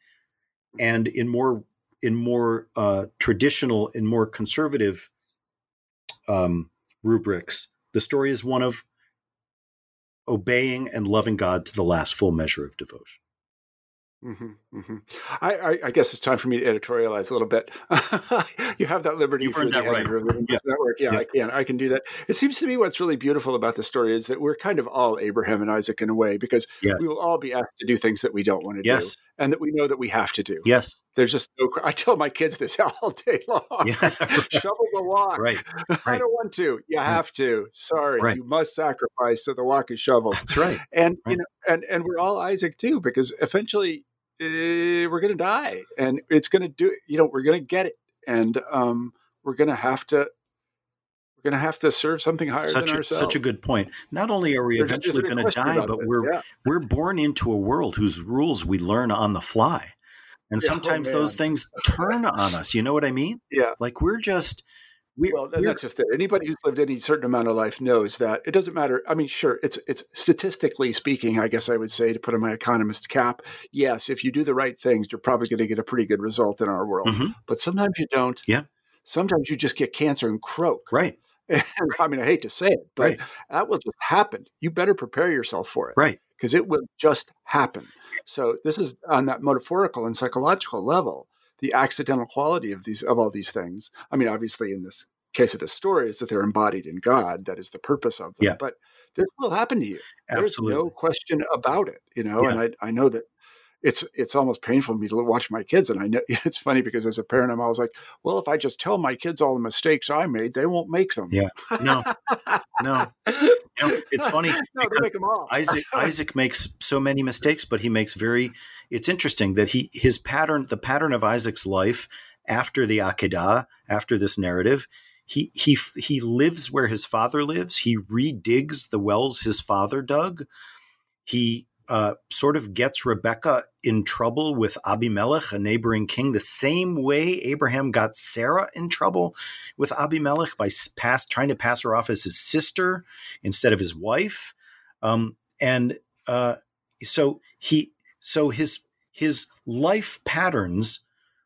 And in more in more uh, traditional, in more conservative um, rubrics, the story is one of obeying and loving God to the last full measure of devotion. Mm-hmm, mm-hmm. I, I, I, guess it's time for me to editorialize a little bit. you have that liberty through the right. editor of the yeah. Network. Yeah, yeah, I can. I can do that. It seems to me what's really beautiful about the story is that we're kind of all Abraham and Isaac in a way because yes. we will all be asked to do things that we don't want to yes. do and that we know that we have to do. Yes. There's just no. I tell my kids this all day long. Yeah, right. Shovel the walk. Right. right. I don't want to. You have to. Sorry, right. you must sacrifice so the walk is shoveled. That's right. And you know, and and we're all Isaac too because eventually uh, we're going to die and it's going to do you know we're going to get it and um, we're going to have to we're going to have to serve something higher such than a, ourselves such a good point. Not only are we There's eventually going to die but this. we're yeah. we're born into a world whose rules we learn on the fly. And yeah, oh, sometimes oh, those things turn on us you know what i mean? Yeah. Like we're just we, well, and that's just it. Anybody who's lived any certain amount of life knows that it doesn't matter. I mean, sure, it's it's statistically speaking, I guess I would say to put on my economist cap. Yes, if you do the right things, you're probably going to get a pretty good result in our world. Mm-hmm. But sometimes you don't. Yeah. Sometimes you just get cancer and croak. Right. And I mean, I hate to say it, but right. that will just happen. You better prepare yourself for it. Right. Because it will just happen. So this is on that metaphorical and psychological level the accidental quality of these of all these things. I mean, obviously, in this case of the story is that they're embodied in God. That is the purpose of them. Yeah. But this will happen to you. Absolutely. There's no question about it. You know, Yeah. and I, I know that it's it's almost painful for me to watch my kids. And I know it's funny because as a parent, I'm always like, well, if I just tell my kids all the mistakes I made, they won't make them. Yeah. No. No. You know, it's funny no, they make them all. Isaac Isaac makes so many mistakes, but he makes very. It's interesting that he his pattern, the pattern of Isaac's life after the Akedah, after this narrative, he he he lives where his father lives. He redigs the wells his father dug. He uh, sort of gets Rebecca in trouble with Abimelech, a neighboring king, the same way Abraham got Sarah in trouble with Abimelech by pass, trying to pass her off as his sister instead of his wife. Um, and uh, so he so his his life patterns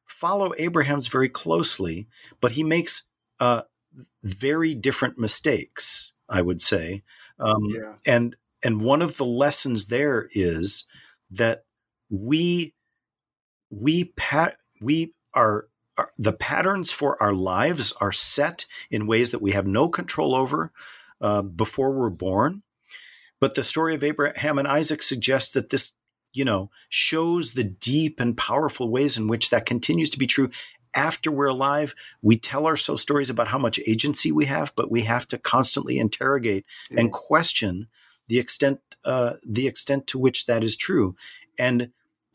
follow Abraham's very closely, but he makes uh, very different mistakes. I would say, um, Yeah. and and one of the lessons there is that we we pat we are, are the patterns for our lives are set in ways that we have no control over uh, before we're born. But the story of Abraham and Isaac suggests that this, you know, shows the deep and powerful ways in which that continues to be true after we're alive. We tell ourselves stories about how much agency we have, but we have to constantly interrogate and question the extent uh, the extent to which that is true. And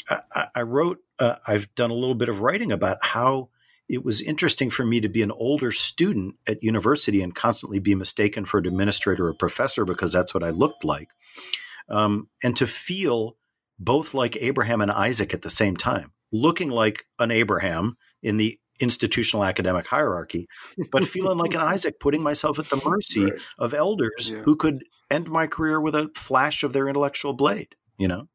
I, I- wrote, uh, I've done a little bit of writing about how it was interesting for me to be an older student at university and constantly be mistaken for an administrator or professor because that's what I looked like, um, and to feel both like Abraham and Isaac at the same time, looking like an Abraham in the institutional academic hierarchy, but feeling like an Isaac, putting myself at the mercy Right. of elders Yeah. who could end my career with a flash of their intellectual blade. You know,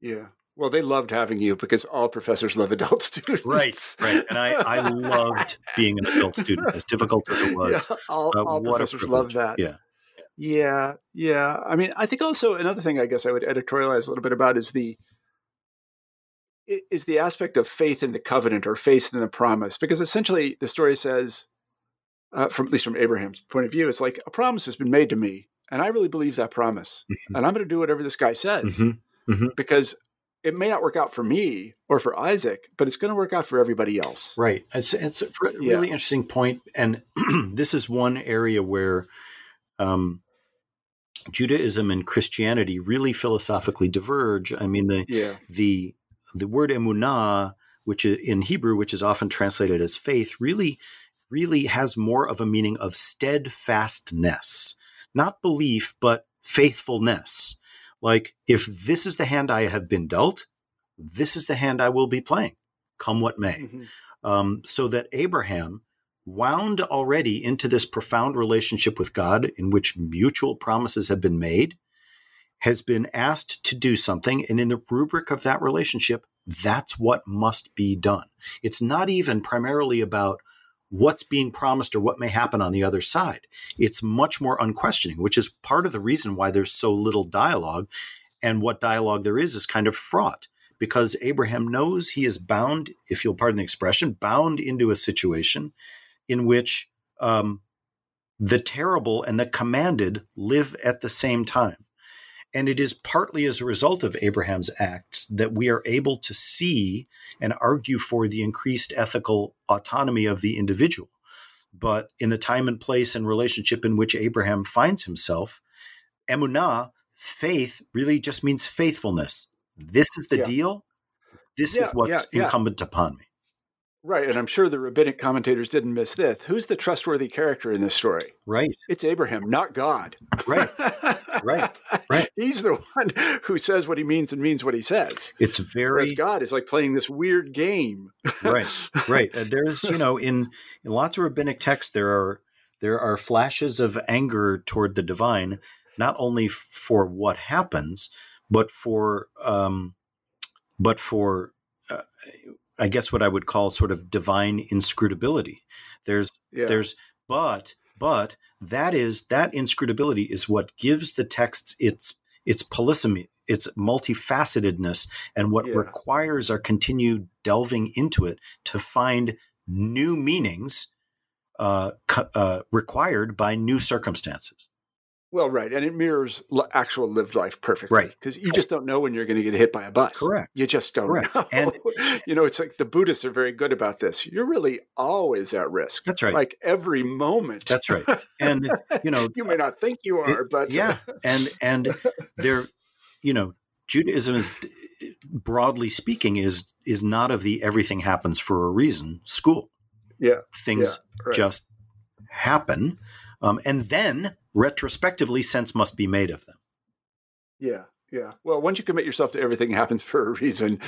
Yeah. Well, they loved having you because all professors love adult students. Right, right. And I, I loved being an adult student, as difficult as it was. Yeah, all, Uh, all professors love that. Yeah. Yeah, yeah. I mean, I think also another thing I guess I would editorialize a little bit about is the is the aspect of faith in the covenant or faith in the promise, because essentially the story says, uh, from at least from Abraham's point of view, it's like a promise has been made to me, and I really believe that promise, Mhm. and I'm going to do whatever this guy says, Mhm, mhm. because it may not work out for me or for Isaac, but it's going to work out for everybody else. Right. It's, it's a re- Yeah. really interesting point, and this is one area where um, Judaism and Christianity really philosophically diverge. I mean, the Yeah, the the word emunah, which is in Hebrew, which is often translated as faith, really really has more of a meaning of steadfastness, not belief, but faithfulness. Like if this is the hand I have been dealt, this is the hand I will be playing, come what may Mhm. um, so that Abraham wound already into this profound relationship with God in which mutual promises have been made, has been asked to do something. And in the rubric of that relationship, that's what must be done. It's not even primarily about what's being promised or what may happen on the other side. It's much more unquestioning, which is part of the reason why there's so little dialogue. And what dialogue there is is kind of fraught because Abraham knows he is bound, if you'll pardon the expression, bound into a situation in which um, the terrible and the commanded live at the same time. And it is partly as a result of Abraham's acts that we are able to see and argue for the increased ethical autonomy of the individual. But in the time and place and relationship in which Abraham finds himself, emunah, faith, really just means faithfulness. This is the Yeah. deal. This Yeah, is what's yeah, incumbent upon me. right. And I'm sure the rabbinic commentators didn't miss this. Who's the trustworthy character in this story? Right, It's Abraham, not God. right, right, right. He's the one who says what he means and means what he says. It's Whereas very God is like playing this weird game. right, right. Uh, There's, you know, in in lots of rabbinic texts, there are there are flashes of anger toward the divine, not only for what happens, but for um, but for uh, I guess what I would call sort of divine inscrutability. There's Yeah. there's but but that is that inscrutability is what gives the texts its its polysemy its multifacetedness and what Yeah. requires our continued delving into it to find new meanings uh, uh, required by new circumstances Well, right. And it mirrors l- actual lived life perfectly. Right. Because you oh. just don't know when you're going to get hit by a bus. Correct. You just don't Correct. know. And- you know, it's like the Buddhists are very good about this. You're really always at risk. That's right. Like every moment. that's right and uh, you know you may not think you are, but yeah and and there you know judaism is broadly speaking is is not of the everything happens for a reason school Yeah, things yeah, right. just happen um, and then retrospectively sense must be made of them Yeah, yeah. Well, once you commit yourself to everything happens for a reason,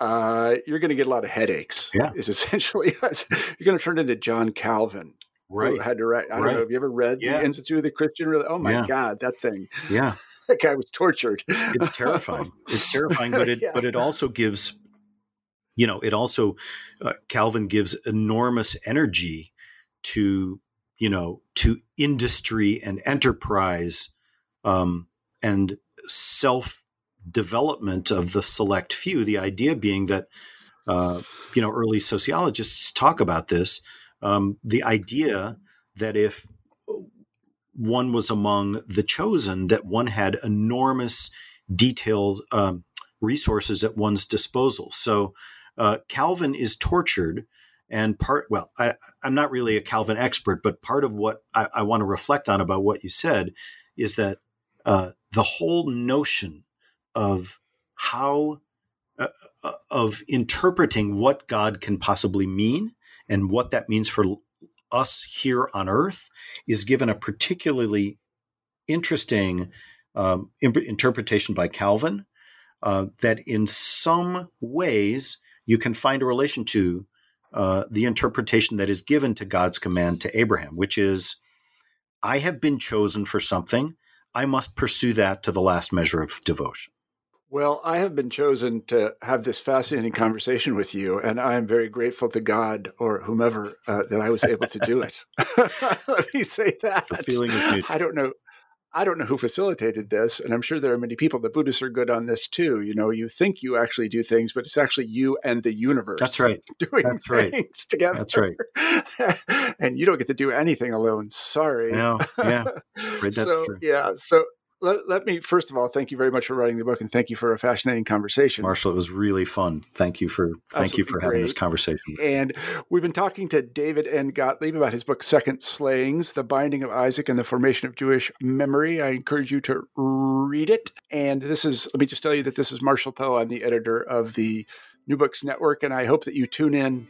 uh, you're going to get a lot of headaches. Yeah. is essentially you're going to turn into John Calvin, Right. had to write. I don't Right. know. Have you ever read Yeah. the Institute of the Christian? Really? Oh my Yeah. God, that thing! yeah That guy was tortured. it's terrifying it's terrifying but it Yeah. but it also gives you know it also uh, calvin gives enormous energy to you know to industry and enterprise um, and self development of the select few. The idea being that uh, you know early sociologists talk about this. Um, the idea that if one was among the chosen that one had enormous details um, resources at one's disposal. So uh, calvin is tortured and part well I, i'm not really a calvin expert but part of what i, I want to reflect on about what you said is that uh, the whole notion of how uh, uh, of interpreting what god can possibly mean and what that means for us here on earth is given a particularly interesting um, interpretation by Calvin uh, that in some ways you can find a relation to uh, the interpretation that is given to God's command to Abraham, which is, I have been chosen for something. I must pursue that to the last measure of devotion. Well, I have been chosen to have this fascinating conversation with you, and I am very grateful to God or whomever uh, that I was able to do it. Let me say that. The feeling is mutual. I don't know. I don't know who facilitated this, and I'm sure there are many people. The Buddhists are good on this too. You know, you think you actually do things, but it's actually you and the universe. That's right. Doing That's things right. together. That's right. and you don't get to do anything alone. Sorry. No, yeah. So true. yeah. So let, let me first of all thank you very much for writing the book, and thank you for a fascinating conversation. Marshall, it was really fun. Thank you for thank you for Absolutely having this conversation. And we've been talking to David N. Gottlieb about his book, Second Slayings The Binding of Isaac and the Formation of Jewish Memory. I encourage you to read it. And this is, let me just tell you that this is Marshall Poe. I'm the editor of the New Books Network, and I hope that you tune in.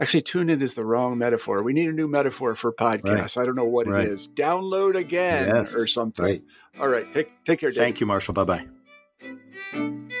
Actually, tune in is the wrong metaphor. We need a new metaphor for podcasts. I don't know what Right. it is. Download again Yes. or something. Right. All right. Take, take care, David. Thank you, Marshall. Bye bye.